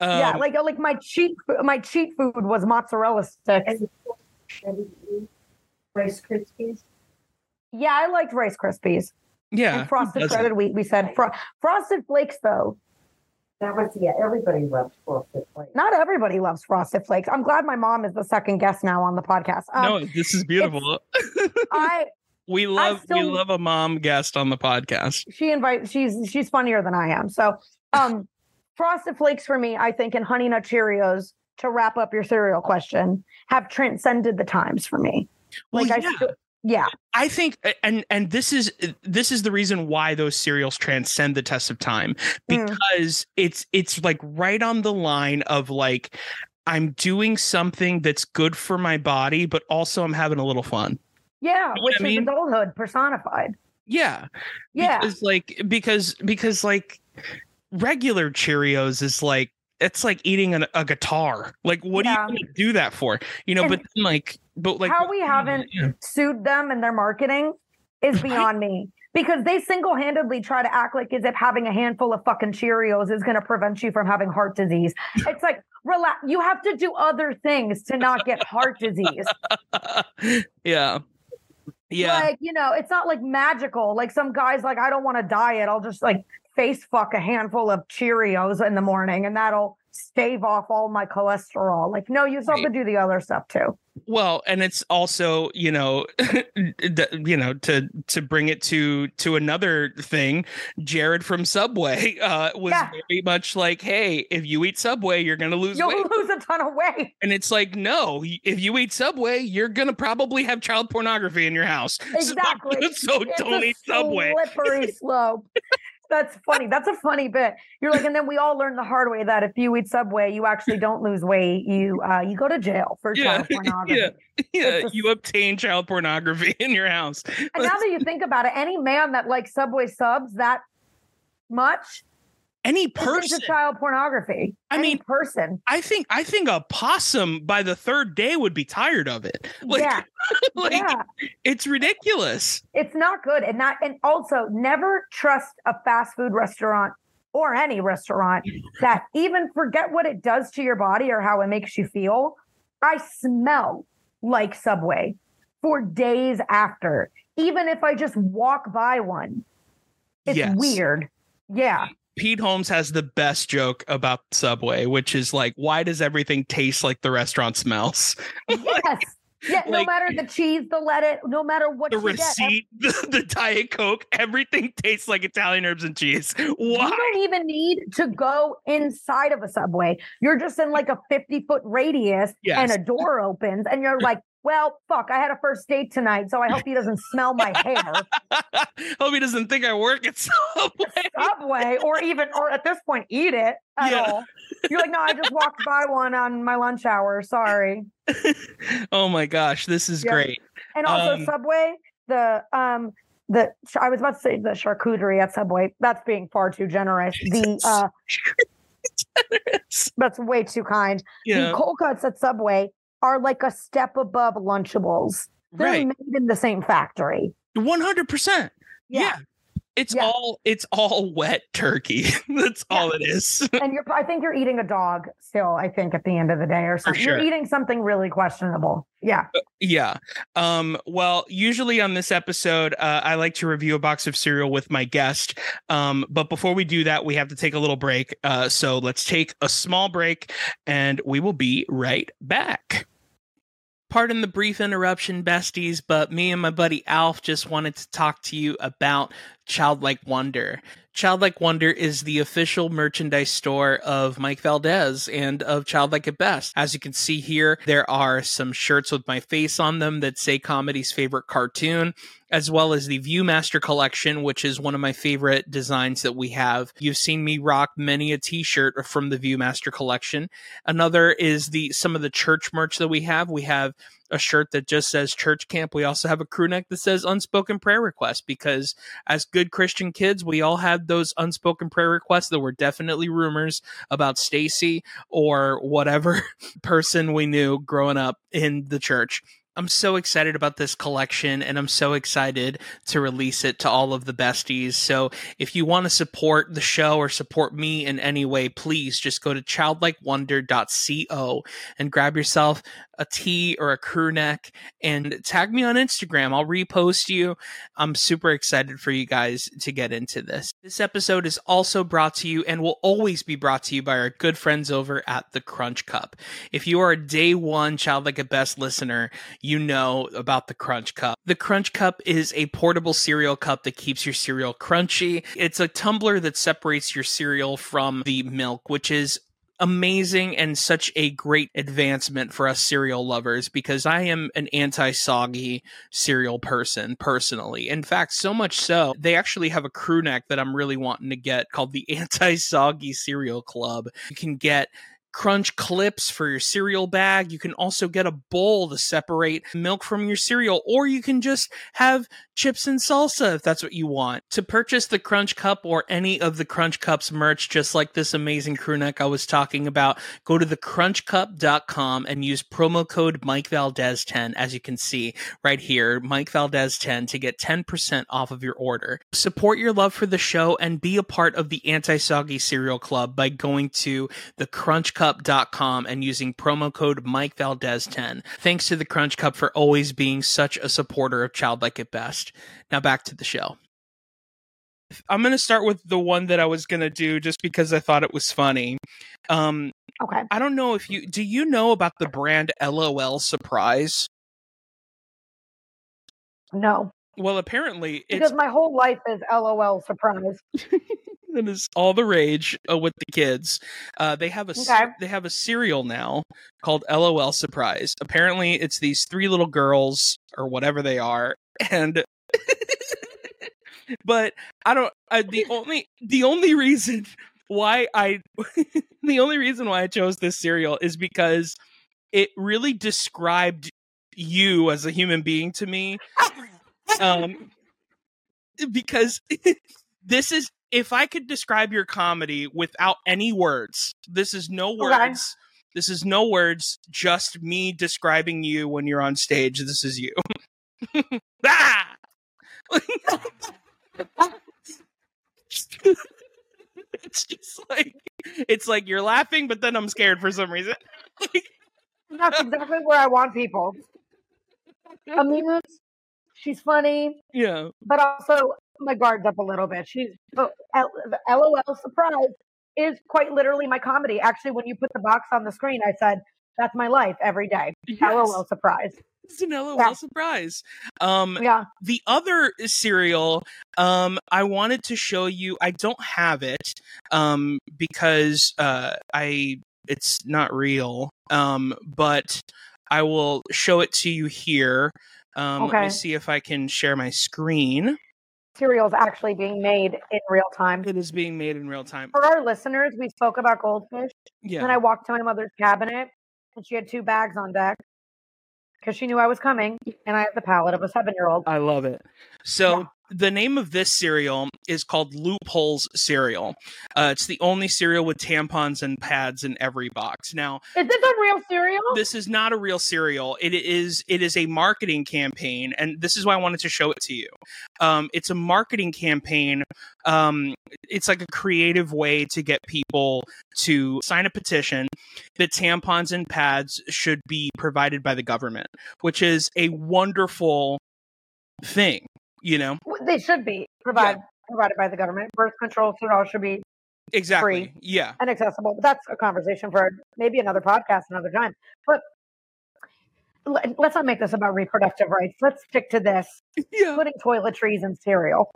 yeah, Um, like like my cheat my cheat food was mozzarella sticks. Rice Krispies. Yeah, I liked Rice Krispies yeah. and frosted who shredded wheat. We said Fro- frosted flakes though. That was yeah. Everybody loves frosted flakes. Not everybody loves frosted flakes. I'm glad my mom is the second guest now on the podcast. Um, no, this is beautiful. I we love we love a mom guest on the podcast. she invites she's she's funnier than I am. So um frosted flakes for me, I think, and honey nut Cheerios to wrap up your cereal question have transcended the times for me. Well, Like I yeah. still, yeah. I think, and and this is this is the reason why those cereals transcend the test of time Mm. because it's it's like right on the line of like I'm doing something that's good for my body, but also I'm having a little fun. Yeah, what which is mean? adulthood personified. Yeah, Yeah. because like because because like regular Cheerios is like it's like eating an, a guitar. Like, what Yeah. are you do that for? You know, And but then, like, but like how we haven't Yeah. sued them and their marketing is beyond me. Because they single-handedly try to act like as if having a handful of fucking Cheerios is going to prevent you from having heart disease. It's like, relax. You have to do other things to not get heart disease. yeah. Yeah. Like, you know, it's not like magical. Like some guys like, I don't want to diet. I'll just like face fuck a handful of Cheerios in the morning and that'll stave off all my cholesterol. Like, no, you still have to do the other stuff too. Well, and it's also, you know, you know, to to bring it to to another thing, Jared from Subway uh was Yeah. very much like, "Hey, if you eat Subway, you're going to lose You'll weight." lose a ton of weight. And it's like, "No, if you eat Subway, you're going to probably have child pornography in your house." So- Exactly. So, It's don't eat Subway. Slippery slope. That's funny. That's a funny bit. You're like, and then we all learn the hard way that if you eat Subway, you actually don't lose weight. You uh, you go to jail for Yeah, child pornography. yeah. Yeah, a- you obtain child pornography in your house. And now that you think about it, any man that likes Subway subs that much Any person child pornography. I Any mean, person. I think I think a possum by the third day would be tired of it. Like, yeah, like yeah. it's ridiculous. It's not good. And not and also never trust a fast food restaurant or any restaurant that even forget what it does to your body or how it makes you feel. I smell like Subway for days after, even if I just walk by one. It's Yes. weird. Yeah. Pete Holmes has the best joke about Subway, which is like, why does everything taste like the restaurant smells? Yes. Yeah, no Like- matter the cheese, the lettuce, no matter what The you get, receipt, the, the Diet Coke, everything tastes like Italian herbs and cheese. Why? You don't even need to go inside of a subway. You're just in like a 50 foot radius Yes. and a door opens, and you're like, well, fuck, I had a first date tonight, so I hope he doesn't smell my hair. Hope he doesn't think I work at Subway. Subway, or even, or at this point, eat it at Yeah. all. You're like, no, I just walked by one on my lunch hour. Sorry. oh my gosh, this is Yeah. great. And also, Um, Subway, the, um, the I was about to say the charcuterie at Subway. That's being far too generous. The uh, that's way too kind. yeah, The cold cuts at Subway are like a step above Lunchables. They're right. made in the same factory. One hundred percent. Yeah. It's Yeah. all it's all wet turkey. That's all it is. and you're I think you're eating a dog still, I think, at the end of the day or something. sure. You're eating something really questionable. Yeah. Yeah. Um, well, usually on this episode, uh, I like to review a box of cereal with my guest. Um, but before we do that, we have to take a little break. Uh, so let's take a small break and we will be right back. Pardon the brief interruption, besties, but me and my buddy Alf just wanted to talk to you about Childlike Wonder. Childlike Wonder is the official merchandise store of Mike Valdes and of Childlike at Best. As you can see here, there are some shirts with my face on them that say comedy's favorite cartoon, as well as the Viewmaster collection, which is one of my favorite designs that we have. You've seen me rock many a t-shirt from the Viewmaster collection. Another is the some of the church merch that we have. We have a shirt that just says church camp. We also have a crew neck that says unspoken prayer request because as good Christian kids, we all had those unspoken prayer requests that were definitely rumors about Stacy or whatever person we knew growing up in the church. I'm so excited about this collection and I'm so excited to release it to all of the besties. So if you want to support the show or support me in any way, please just go to childlikewonder.co and grab yourself a tee or a crew neck and tag me on Instagram. I'll repost you. I'm super excited for you guys to get into this. This episode is also brought to you and will always be brought to you by our good friends over at the Crunch Cup. If you are a day one Childlike a Best listener, you know about the Crunch Cup. The Crunch Cup is a portable cereal cup that keeps your cereal crunchy. It's a tumbler that separates your cereal from the milk, which is amazing and such a great advancement for us cereal lovers because I am an anti soggy cereal person personally. In fact, so much so, they actually have a crew neck that I'm really wanting to get called the Anti Soggy Cereal Club. You can get crunch clips for your cereal bag. You can also get a bowl to separate milk from your cereal, or you can just have chips and salsa if that's what you want. To purchase the Crunch Cup or any of the Crunch Cups merch, just like this amazing crew neck I was talking about, go to thecrunchcup.com and use promo code Mike Valdes 10 as you can see right here, Mike Valdes 10 to get 10% off of your order. Support your love for the show and be a part of the Anti-Soggy Cereal Club by going to thecrunchcup.com and using promo code Mike Valdes 10. Thanks to the Crunch Cup for always being such a supporter of Childlike at Best. Now back to the show. I'm going to start with the one that I was going to do just because I thought it was funny. Um, Okay. I don't know if you do you know about the brand LOL Surprise? No. Well, apparently it's Because my whole life is LOL surprise. it is all the rage uh, with the kids. Uh, they have a Okay. they have a cereal now called LOL Surprise. Apparently, it's these three little girls or whatever they are, and but I don't. I, the only the only reason why I the only reason why I chose this cereal is because it really described you as a human being to me. Um, because this is if I could describe your comedy without any words, this is no Okay. words. This is no words, just me describing you when you're on stage. This is you. ah! it's just like it's like you're laughing, but then I'm scared for some reason. That's exactly where I want people. Amused. She's funny, yeah. but also oh my guard's up a little bit. She's oh, LOL surprise is quite literally my comedy. Actually, when you put the box on the screen, I said that's my life every day. Yes. LOL surprise. LOL Yeah. surprise. Um, Yeah. the other cereal um i wanted to show you i don't have it um because uh i it's not real um but i will show it to you here um let me see if i can share my screen Cereal's actually being made in real time. it is being made in real time For our listeners, we spoke about goldfish. yeah Then I walked to my mother's cabinet and she had two bags on deck because she knew I was coming and I have the palate of a seven year old. I love it. So the name of this cereal is called Loopholes cereal. Uh, it's the only cereal with tampons and pads in every box. Now, Is this a real cereal? this is not a real cereal. It is it is a marketing campaign, and this is why I wanted to show it to you. Um, it's a marketing campaign. Um, it's like a creative way to get people to sign a petition that tampons and pads should be provided by the government, which is a wonderful thing. You know they should be provided provided by the government. Birth control should all should be exactly. Free. Yeah. and accessible. But that's a conversation for maybe another podcast another time. But let- let's not make this about reproductive rights. Let's stick to this: Yeah. putting toiletries in cereal.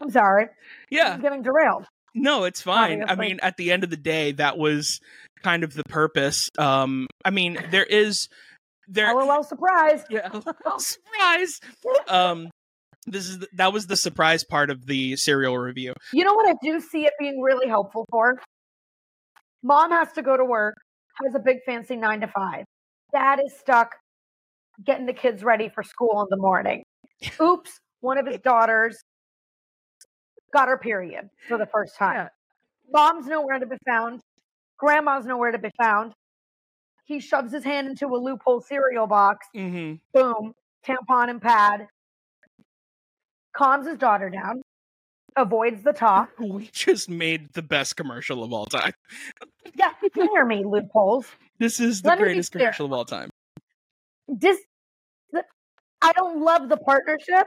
I'm sorry, Yeah. I'm getting derailed. No, it's fine. I mean, at the end of the day, that was kind of the purpose. Um, I mean, there is there. LOL, surprise! Yeah, surprise. Um, this is the, that was the surprise part of the cereal review. You know what I do see it being really helpful for? Mom has to go to work, has a big fancy nine to five. Dad is stuck getting the kids ready for school in the morning. Oops, one of his daughters got her period for the first time. Yeah. Mom's nowhere to be found. Grandma's nowhere to be found. He shoves his hand into a loophole cereal box. hmm Boom, tampon and pad. Calms his daughter down. Avoids the talk. We just made the best commercial of all time. Yeah, you can hear me, loopholes. This is the Let greatest commercial of all time. Dis- I don't love the partnership.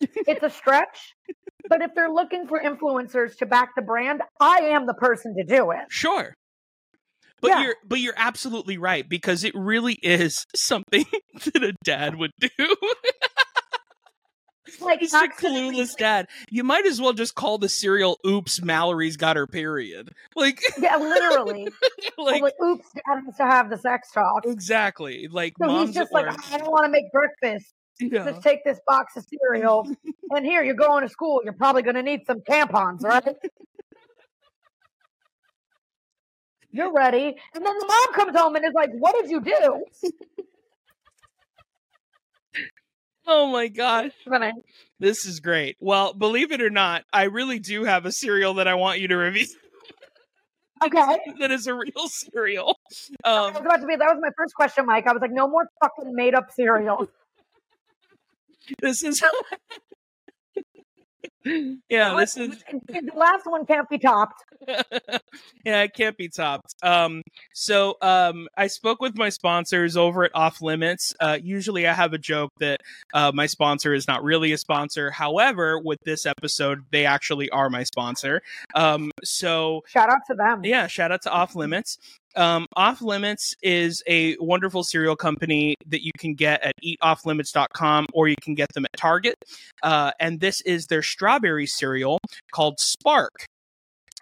It's a stretch. but if they're looking for influencers to back the brand, I am the person to do it. Sure. But Yeah. you're but you're absolutely right because it really is something that a dad would do. Like Just a clueless dad. You might as well just call the cereal "Oops, Mallory's got her period." Like, Yeah, literally. like, like, oops, dad has to have the sex talk. exactly. Like, So mom's he's just like. I don't want to make breakfast. Yeah. Just take this box of cereal. and here, you're going to school. You're probably going to need some tampons, right? You're ready. And then the mom comes home and is like, What did you do? Oh my gosh, this is great. Well, believe it or not, I really do have a cereal that I want you to review. Okay. that is a real cereal. I was Um, about to be, that was my first question, Mike. I was like, No more fucking made up cereal. this is. Yeah, this is. The last one can't be topped. yeah, it can't be topped. Um, so um, I spoke with my sponsors over at Off Limits. Uh, usually, I have a joke that uh, my sponsor is not really a sponsor. However, with this episode, they actually are my sponsor. Um, so Shout out to them. yeah, shout out to Off Limits. Um, Off Limits is a wonderful cereal company that you can get at eatofflimits.com or you can get them at Target. Uh, and this is their strawberry cereal called Spark.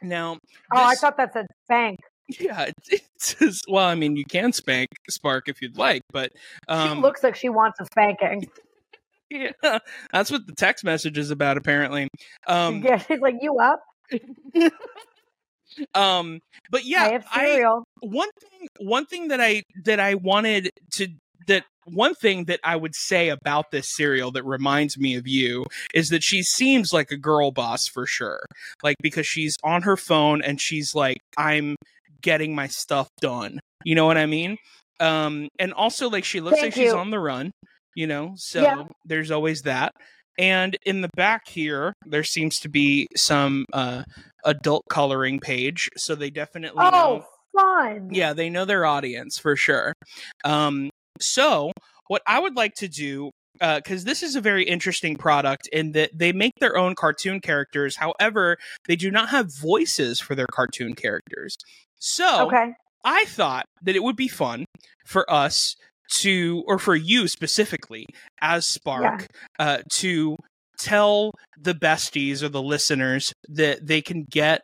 Now, Oh, I thought that said spank. yeah, it, is. Well, I mean, you can spank Spark if you'd like, but um, she looks like she wants a spanking. yeah, that's what the text message is about, apparently. Um, yeah, she's like, You up? um, but I yeah, I, one thing one thing that I that I wanted to that one thing that I would say about this cereal that reminds me of you is that she seems like a girl boss for sure. Like because she's on her phone and she's like I'm getting my stuff done. You know what I mean? Um and also like she looks Thank like she's on the run, you know? So Yeah. there's always that. And in the back here there seems to be some uh adult coloring page, so they definitely know Oh, fun. yeah, they know their audience for sure. Um, so what I would like to do, uh, because this is a very interesting product in that they make their own cartoon characters. However, they do not have voices for their cartoon characters. So Okay. I thought that it would be fun for us to, or for you specifically, as Spark, uh, to tell the besties or the listeners that they can get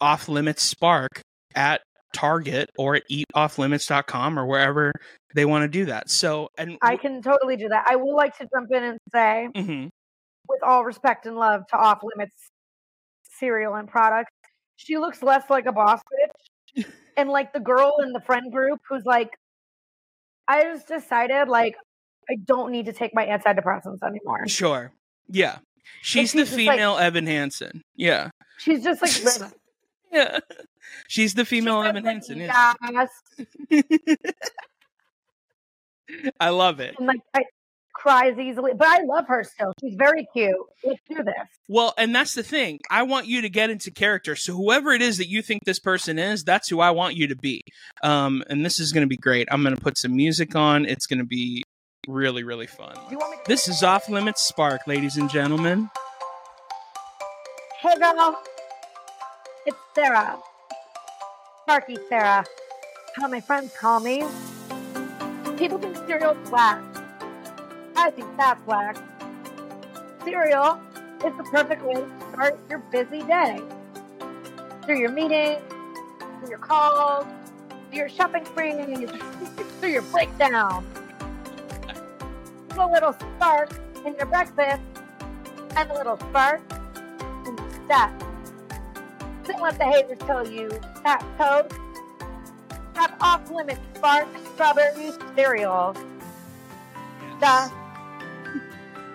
off limits Spark at Target or at eatofflimits.com or wherever they want to do that. So, and I can totally do that. I would like to jump in and say, Mhm. with all respect and love to off limits cereal and products, she looks less like a boss bitch. and like the girl in the friend group who's like, I just decided, like, I don't need to take my antidepressants anymore. Sure. Yeah. She's the just like- female Evan Hansen. Yeah. She's just like. Yeah. She's the female She's Evan like, Hansen. Yeah. I love it. And like I cries easily, but I love her still. She's very cute. Let's do this. Well, and that's the thing. I want you to get into character. So whoever it is that you think this person is, that's who I want you to be. Um, and this is going to be great. I'm going to put some music on. It's going to be really, really fun. Do you want me to This is Off Limits Spark, ladies and gentlemen. Hey girl, it's Sarah. Sparky Sarah. How my friends call me. People think cereal's whack. I think that's whack. Cereal is the perfect way to start your busy day. Through your meetings, through your calls, through your shopping sprees, through your breakdown. Put a little spark in your breakfast and a little spark in your step. Don't let the haters tell you that toast. Have off limits spark strawberry cereal. Duh.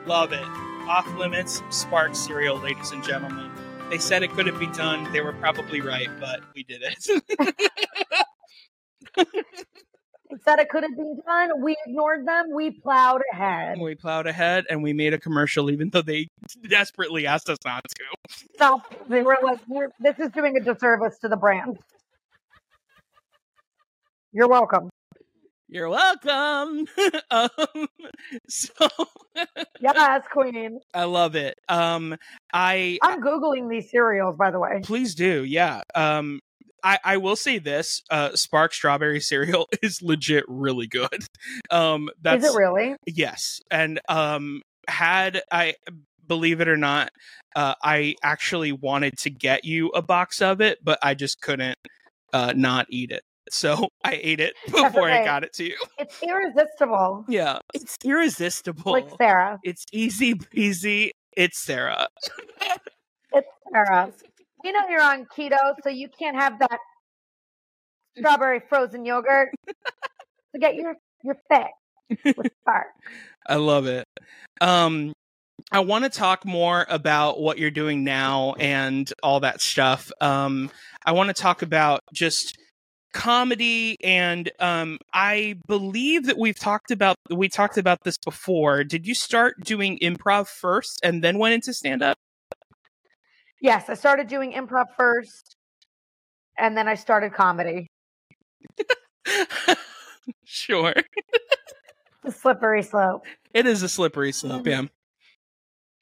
Love it. Off Limits Spark cereal, ladies and gentlemen. They said it couldn't be done. They were probably right, but we did it. Said it couldn't be done. We ignored them. We plowed ahead. we plowed ahead and we made a commercial, even though they desperately asked us not to. So they were like, "This is doing a disservice to the brand." You're welcome. You're welcome. um, so Yes, Queen. I love it. Um, I I'm googling these cereals, by the way. please do, yeah. Um, I, I will say this: uh, Spark strawberry cereal is legit really good. Um, that's is it really? yes, and um, had I believe it or not, uh, I actually wanted to get you a box of it, but I just couldn't uh, not eat it. So I ate it before I got it to you. It's irresistible, Yeah, it's irresistible. like Sarah. It's easy peasy. It's Sarah. It's Sarah. We know you're on keto, so you can't have that strawberry frozen yogurt. to get your your fix with Spark. I love it. Um, I want to talk more about what you're doing now and all that stuff. Um, I want to talk about just comedy and um I believe that we've talked about we talked about this before. Did you start doing improv first and then went into stand up? Yes, I started doing improv first, and then I started comedy. sure. The slippery slope. It is a slippery slope, yeah.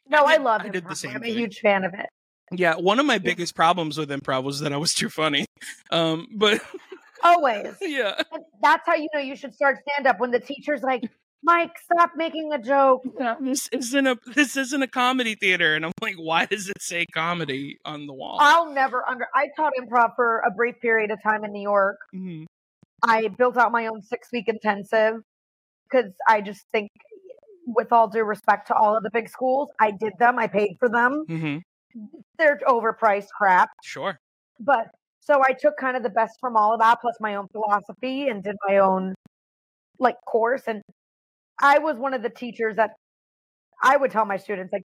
No, I, did- love I did the same I'm a huge fan of it. Yeah, one of my biggest problems with improv was that I was too funny. Um, but Always. yeah, And that's how you know you should start stand up when the teacher's like, Mike, stop making a joke. this isn't a this isn't a comedy theater, and I'm like, why does it say comedy on the wall? I'll never under. I taught improv for a brief period of time in New York. Mm-hmm. I built out my own six week intensive because I just think, with all due respect to all of the big schools, I did them. I paid for them. Mhm. They're overpriced crap. Sure. But so I took kind of the best from all of that, plus my own philosophy, and did my own like course. And I was one of the teachers that I would tell my students like,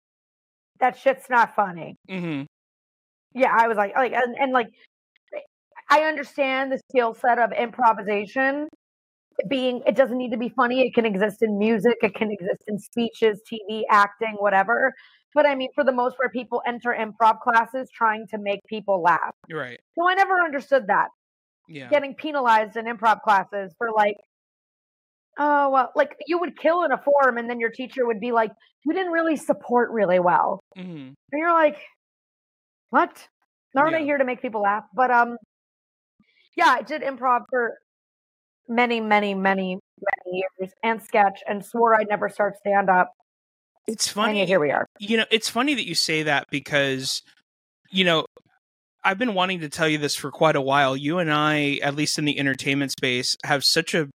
"That shit's not funny." hmm Yeah, I was like, like, and, and like, I understand the skill set of improvisation. Being, it doesn't need to be funny. It can exist in music. It can exist in speeches, TV, acting, whatever. But I mean, for the most part, people enter improv classes trying to make people laugh. Right. So I never understood that. Yeah. Getting penalized in improv classes for like, oh well, like you would kill in a form, and then your teacher would be like, "You didn't really support really well," mm-hmm. and you're like, "What? Aren't I Yeah. here to make people laugh?" But um, yeah, I did improv for many, many, many, many years, and sketch, and swore I'd never start stand up. It's funny. yet here we are. you know, it's funny that you say that because, you know, I've been wanting to tell you this for quite a while. You and I, at least in the entertainment space, have such a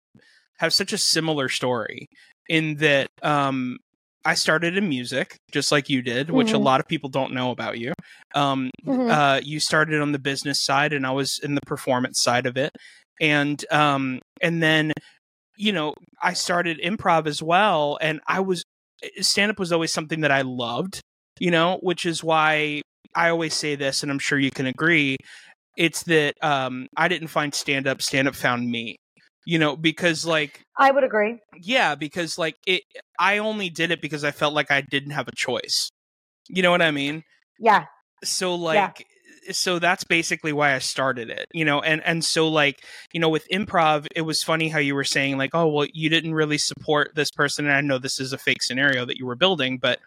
have such a similar story in that um I started in music just like you did, which a Mhm. lot of people don't know about you. Um Mhm. uh you started on the business side and I was in the performance side of it. And um and then you know, I started improv as well, and I was stand up was always something that I loved, you know, which is why I always say this, and I'm sure you can agree. It's that um, I didn't find stand up, stand up found me, you know, because like, I would agree. yeah, because like it, I only did it because I felt like I didn't have a choice. You know what I mean? Yeah. so like eh, so that's basically why I started it, you know, and and so like, you know, with improv, it was funny how you were saying like, oh, well, you didn't really support this person and I know this is a fake scenario that you were building, but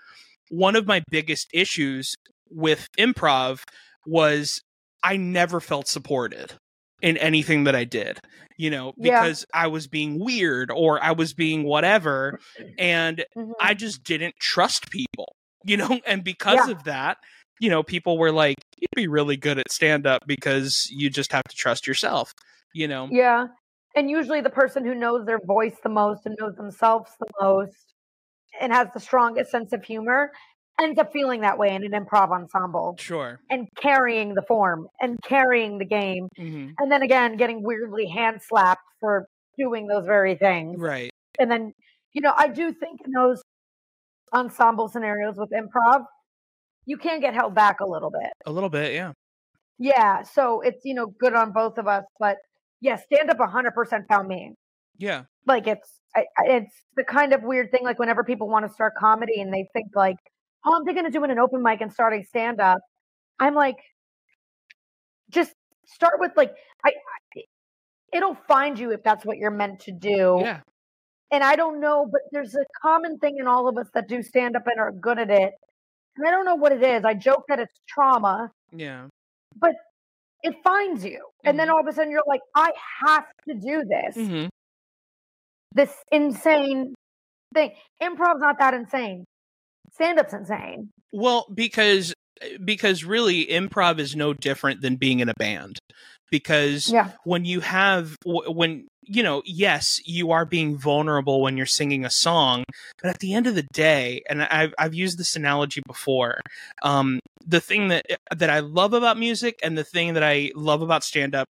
one of my biggest issues with improv was I never felt supported in anything that I did, you know, Yeah. because I was being weird or I was being whatever and Mhm. I just didn't trust people, you know, and because Yeah. of that, you know, people were like, you'd be really good at stand up because you just have to trust yourself, you know? Yeah. And usually the person who knows their voice the most and knows themselves the most and has the strongest sense of humor ends up feeling that way in an improv ensemble Sure. and carrying the form and carrying the game. hmm And then again, getting weirdly hand slapped for doing those very things. Right. And then, you know, I do think in those ensemble scenarios with improv, you can get held back a little bit. A little bit. Yeah. Yeah. So it's, you know, good on both of us. But yeah, stand up 100% found me. Yeah. like it's I- it's the kind of weird thing like whenever people want to start comedy and they think like oh i'm thinking of doing an open mic and starting stand up i'm like just start with like I, I it'll find you if that's what you're meant to do Yeah. and i don't know but there's a common thing in all of us that do stand up and are good at it and i don't know what it is i joke that it's trauma Yeah. But it finds you and then Mhm. all of a sudden you're like i have to do this hmm this insane thing. Improv's not that insane. Stand up's insane. Well, because because really improv is no different than being in a band because Yeah. when you have when you know yes you are being vulnerable when you're singing a song but at the end of the day and i've i've used this analogy before um the thing that that i love about music and the thing that i love about stand up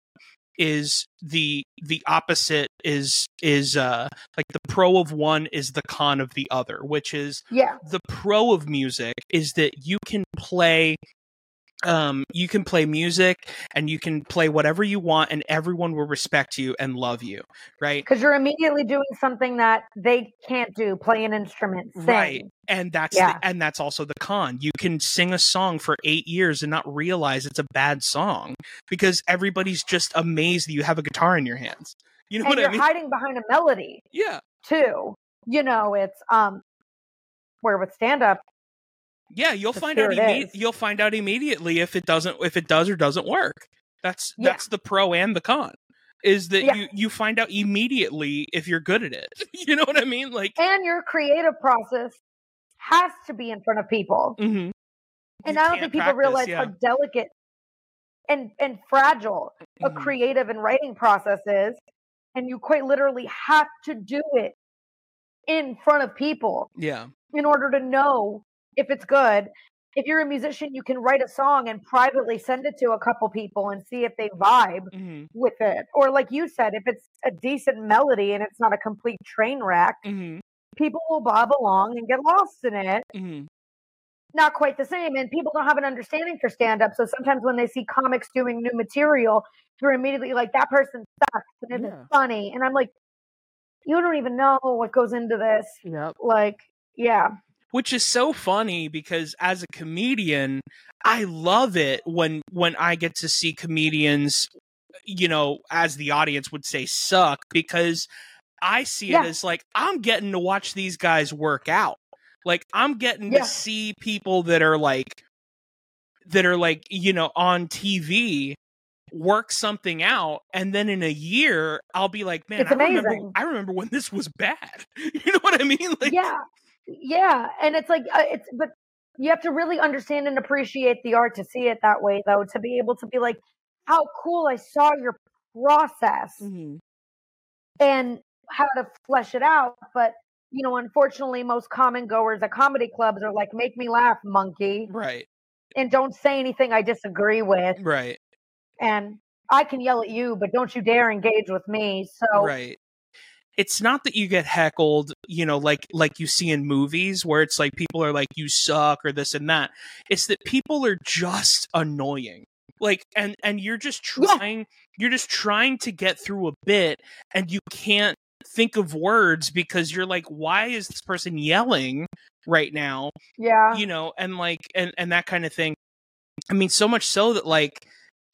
is the the opposite is is uh like the pro of one is the con of the other which is Yeah. the pro of music is that you can play um you can play music and you can play whatever you want and everyone will respect you and love you right Because you're immediately doing something that they can't do, play an instrument, sing. right and that's Yeah. the, and that's also the con you can sing a song for 8 years and not realize it's a bad song because everybody's just amazed that you have a guitar in your hands you know And what you're i mean hiding behind a melody yeah too. You know, it's um where with stand up, yeah you'll find out imme- you'll find out immediately if it doesn't if it does or doesn't work that's Yeah. that's the pro and the con is that Yeah. you you find out immediately if you're good at it you know what i mean like and your creative process has to be in front of people. mhm. And You I don't think people practice, realize yeah. how delicate and and fragile a Mhm. creative and writing process is. And you quite literally have to do it in front of people yeah in order to know if it's good. If you're a musician, you can write a song and privately send it to a couple people and see if they vibe hmm with it. Or, like you said, if it's a decent melody and it's not a complete train wreck, hmm people will bob along and get lost in it. Mm-hmm. Not quite the same. And people don't have an understanding for stand up. So sometimes when they see comics doing new material, they're immediately like, that person sucks and isn't Yeah. funny. And I'm like, you don't even know what goes into this. yep Like, yeah. Which is so funny because as a comedian i love it when when i get to see comedians you know as the audience would say suck because i see Yeah. it as like i'm getting to watch these guys work out. Like i'm getting Yeah. to see people that are like that are like you know on tv work something out and then in a year i'll be like man I remember i remember when this was bad. You know what i mean? Like yeah yeah and it's like uh, it's but you have to really understand and appreciate the art to see it that way though to be able to be like how cool i saw your process. Mhm. and how to flesh it out but you know unfortunately most common goers at comedy clubs are like make me laugh monkey right. and don't say anything i disagree with. Right. And i can yell at you but don't you dare engage with me so right it's not that you get heckled, you know, like like you see in movies where it's like people are like you suck or this and that. It's that people are just annoying. Like and and you're just Yeah. trying you're just trying to get through a bit and you can't think of words because you're like why is this person yelling right now? Yeah. You know, and like and and that kind of thing. I mean so much so that like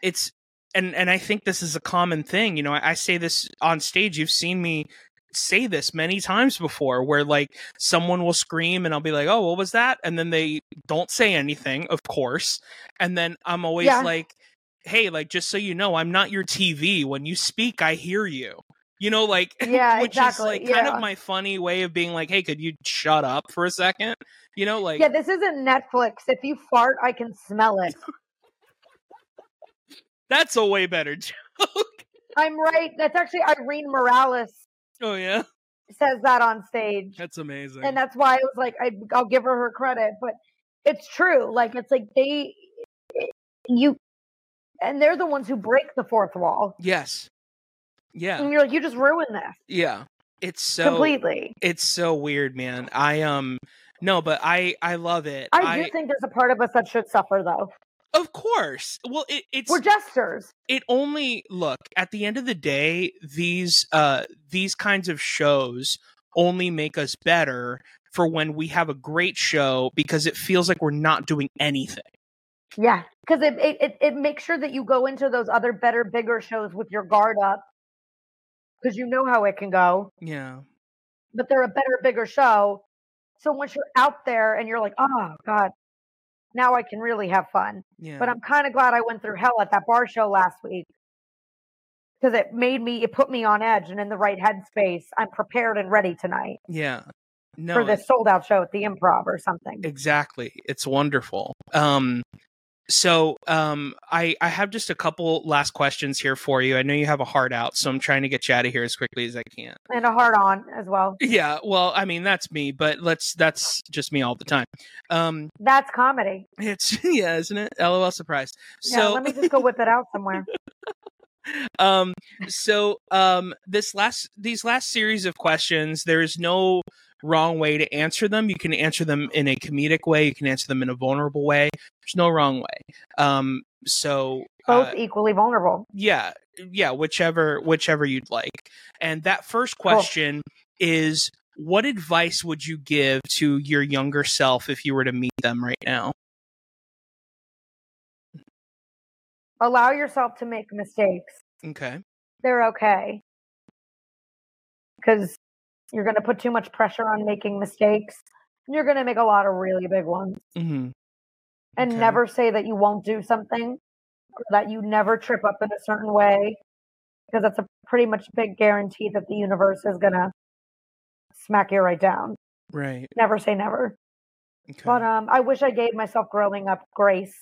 it's and and I think this is a common thing. You know, I, I say this on stage. You've seen me say this many times before, where like someone will scream and I'll be like, "Oh, what was that?" And then they don't say anything, of course. And then I'm always Yeah. like, "Hey, like just so you know, I'm not your TV. When you speak, I hear you." You know, like Yeah, which exactly, is like kind yeah. of my funny way of being like, "Hey, could you shut up for a second? You know, like yeah, this isn't Netflix. If you fart, I can smell it. that's a way better joke. I'm right. That's actually Irene Morales oh yeah, says that on stage. that's amazing. and that's why I was like, I, I'll give her her credit, but it's true. Like, it's like they, you, and they're the ones who break the fourth wall. yes, yeah. And you're like, you just ruined this Yeah. It's so completely. it's so weird, man. I um no, but I I love it. I do think there's a part of us that should suffer, though. Of course. Well, it, it's We're jesters. it only look at the end of the day these uh these kinds of shows only make us better for when we have a great show because it feels like we're not doing anything. Yeah, because it, it it it makes sure that you go into those other better, bigger shows with your guard up, because you know how it can go. Yeah. But they're a better, bigger show. So once you're out there and you're like, oh God, now I can really have fun. Yeah. But I'm kind of glad I went through hell at that bar show last week because it made me, it put me on edge and in the right headspace. I'm prepared and ready tonight yeah. No. for this sold out show at the improv or something. Exactly. It's wonderful. Um so um I I have just a couple last questions here for you. I know you have a heart out, so I'm trying to get you out of here as quickly as I can. And a heart on as well. Yeah, well, I mean that's me, but let's that's just me all the time. Um That's comedy. it's yeah, isn't it? LOL surprise. yeah, So let me just go whip it out somewhere. um so um this last these last series of questions there is no wrong way to answer them. You can answer them in a comedic way. You can answer them in a vulnerable way. There's no wrong way. Um so Both uh, equally vulnerable. yeah yeah whichever whichever you'd like. And that first question is what advice would you give to your younger self if you were to meet them right now? Allow yourself to make mistakes. okay. They're okay. Because you're going to put too much pressure on making mistakes. You're going to make a lot of really big ones. hmm and Okay. never say that you won't do something or that you never trip up in a certain way because that's a pretty much big guarantee that the universe is going to smack you right down. right Never say never. okay But um I wish I gave myself growing up grace.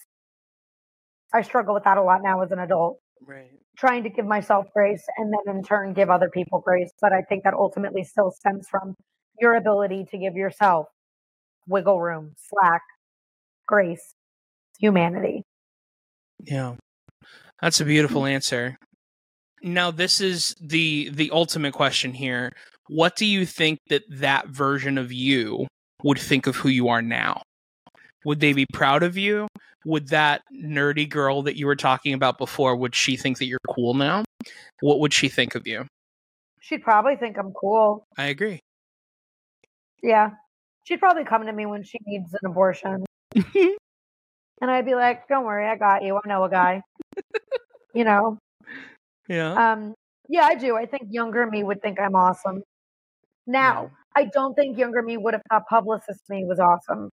I struggle with that a lot now as an adult, right trying to give myself grace and then in turn give other people grace, but I think that ultimately still stems from your ability to give yourself wiggle room, slack, grace, humanity. Yeah. That's a beautiful answer. Now this is the the ultimate question here. What do you think that that version of you would think of who you are now? Would they be proud of you? Would that nerdy girl that you were talking about before would she think that you're cool now? What would she think of you? She'd probably think I'm cool. I agree. Yeah. She'd probably come to me when she needs an abortion. And I'd be like, Don't worry, I got you. I know a guy. you know? yeah. Um, yeah, I do. I think younger me would think I'm awesome. Now, I don't think younger me would have thought publicist me was awesome.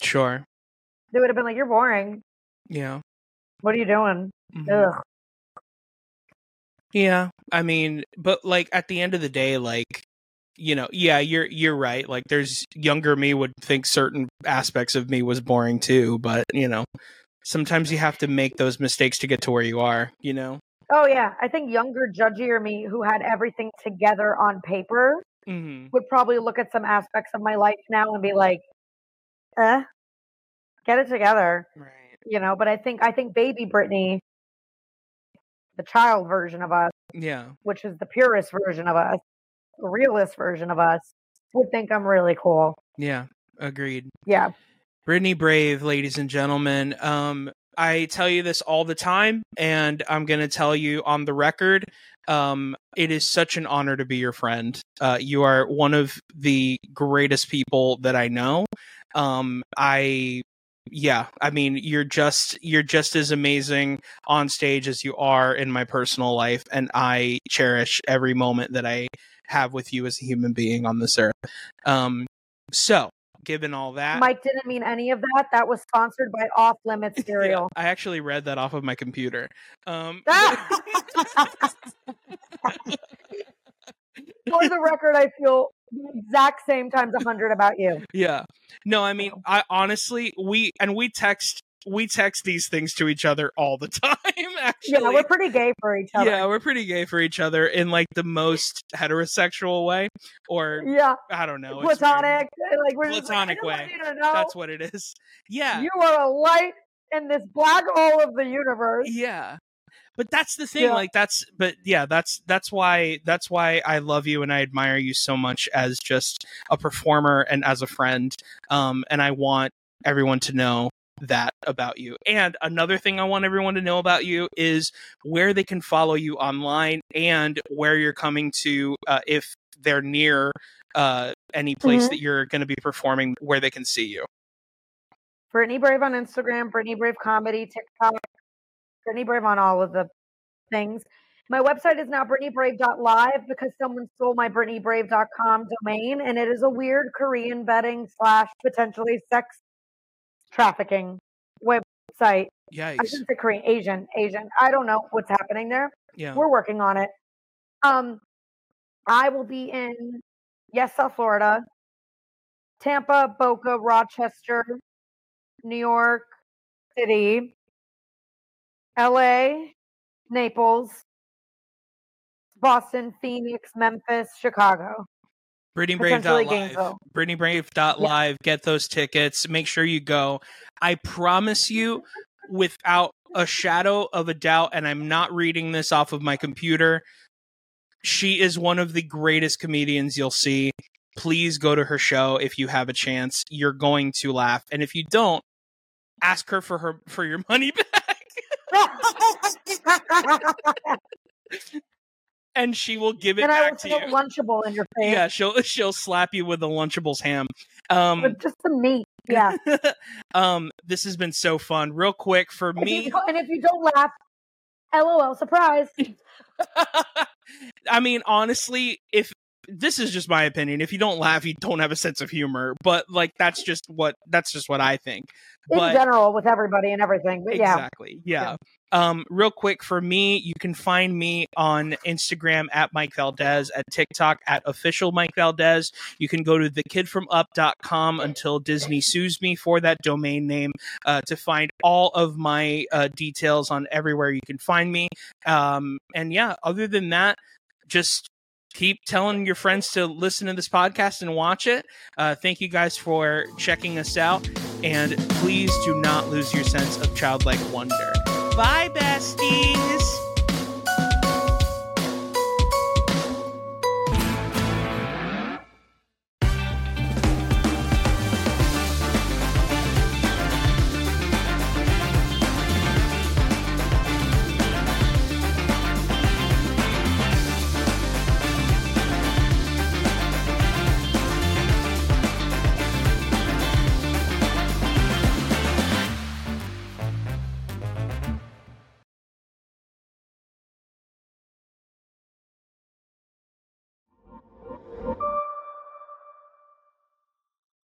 Sure. They would have been like, You're boring. Yeah. What are you doing? Mhm. Ugh. Yeah, I mean, but like at the end of the day, like you know, yeah, you're you're right. Like there's younger me would think certain aspects of me was boring too, but you know, sometimes you have to make those mistakes to get to where you are, you know. Oh yeah. I think younger, judgier me who had everything together on paper Mhm. would probably look at some aspects of my life now and be like, eh, get it together. Right. you know but i think i think baby brittany the child version of us Yeah. which is the purest version of us the realist version of us would think I'm really cool. Yeah, agreed. Yeah. Brittany Brave, ladies and gentlemen. Um, I tell you this all the time, and I'm going to tell you on the record. Um, it is such an honor to be your friend. Uh, you are one of the greatest people that I know. Um, I, yeah, I mean, you're just you're just as amazing on stage as you are in my personal life, and I cherish every moment that I have with you as a human being on this earth. Um, so given all that. Mike didn't mean any of that. That was sponsored by Off Limits cereal. Yeah, I actually read that off of my computer. Um, For the record, I feel the exact same times a hundred about you. Yeah. No, I mean, I honestly, we and we text we text these things to each other all the time. Actually, yeah, we're pretty gay for each other. Yeah, we're pretty gay for each other in like the most heterosexual way, or yeah, I don't know, platonic, like we're platonic like, way. That's what it is. Yeah, you are a light in this black hole of the universe. Yeah, but that's the thing. Yeah. Like that's, but yeah, that's that's why that's why I love you and I admire you so much as just a performer and as a friend. Um, and I want everyone to know that about you. And another thing I want everyone to know about you is where they can follow you online and where you're coming to uh, if they're near uh, any place mm-hmm. that you're going to be performing, where they can see you. Brittany Brave on Instagram, Brittany Brave Comedy, TikTok, Brittany Brave on all of the things. My website is now BrittanyBrave.live because someone stole my BrittanyBrave.com domain, and it is a weird Korean betting slash potentially sex trafficking website. Yeah, I shouldn't say Korean, Asian, Asian. I don't know what's happening there. Yeah, we're working on it. Um, I will be in yes, South Florida, Tampa, Boca, Rochester, New York City, L.A., Naples, Boston, Phoenix, Memphis, Chicago. BrittanyBrave.live. BrittanyBrave.live. Yeah. Get those tickets. Make sure you go. I promise you, without a shadow of a doubt, and I'm not reading this off of my computer, she is one of the greatest comedians you'll see. Please go to her show if you have a chance. You're going to laugh. And if you don't, ask her for her for your money back. And she will give it and back to you. Lunchable in your face. Yeah, she'll she'll slap you with a Lunchable's ham. Um, but just the meat. Yeah. um, this has been so fun. Real quick for me, and if you don't laugh, LOL, surprise. I mean, honestly, if this is just my opinion, if you don't laugh, you don't have a sense of humor. But like, that's just what that's just what I think. In but, general, with everybody and everything. But exactly. Yeah. yeah. Um, real quick for me, you can find me on Instagram at Mike Valdes, at TikTok at official Mike Valdes. You can go to thekidfromup.com until Disney sues me for that domain name uh, to find all of my uh, details on everywhere you can find me. Um, and yeah, other than that, just keep telling your friends to listen to this podcast and watch it. Uh, thank you guys for checking us out. And please do not lose your sense of childlike wonder. Bye, besties.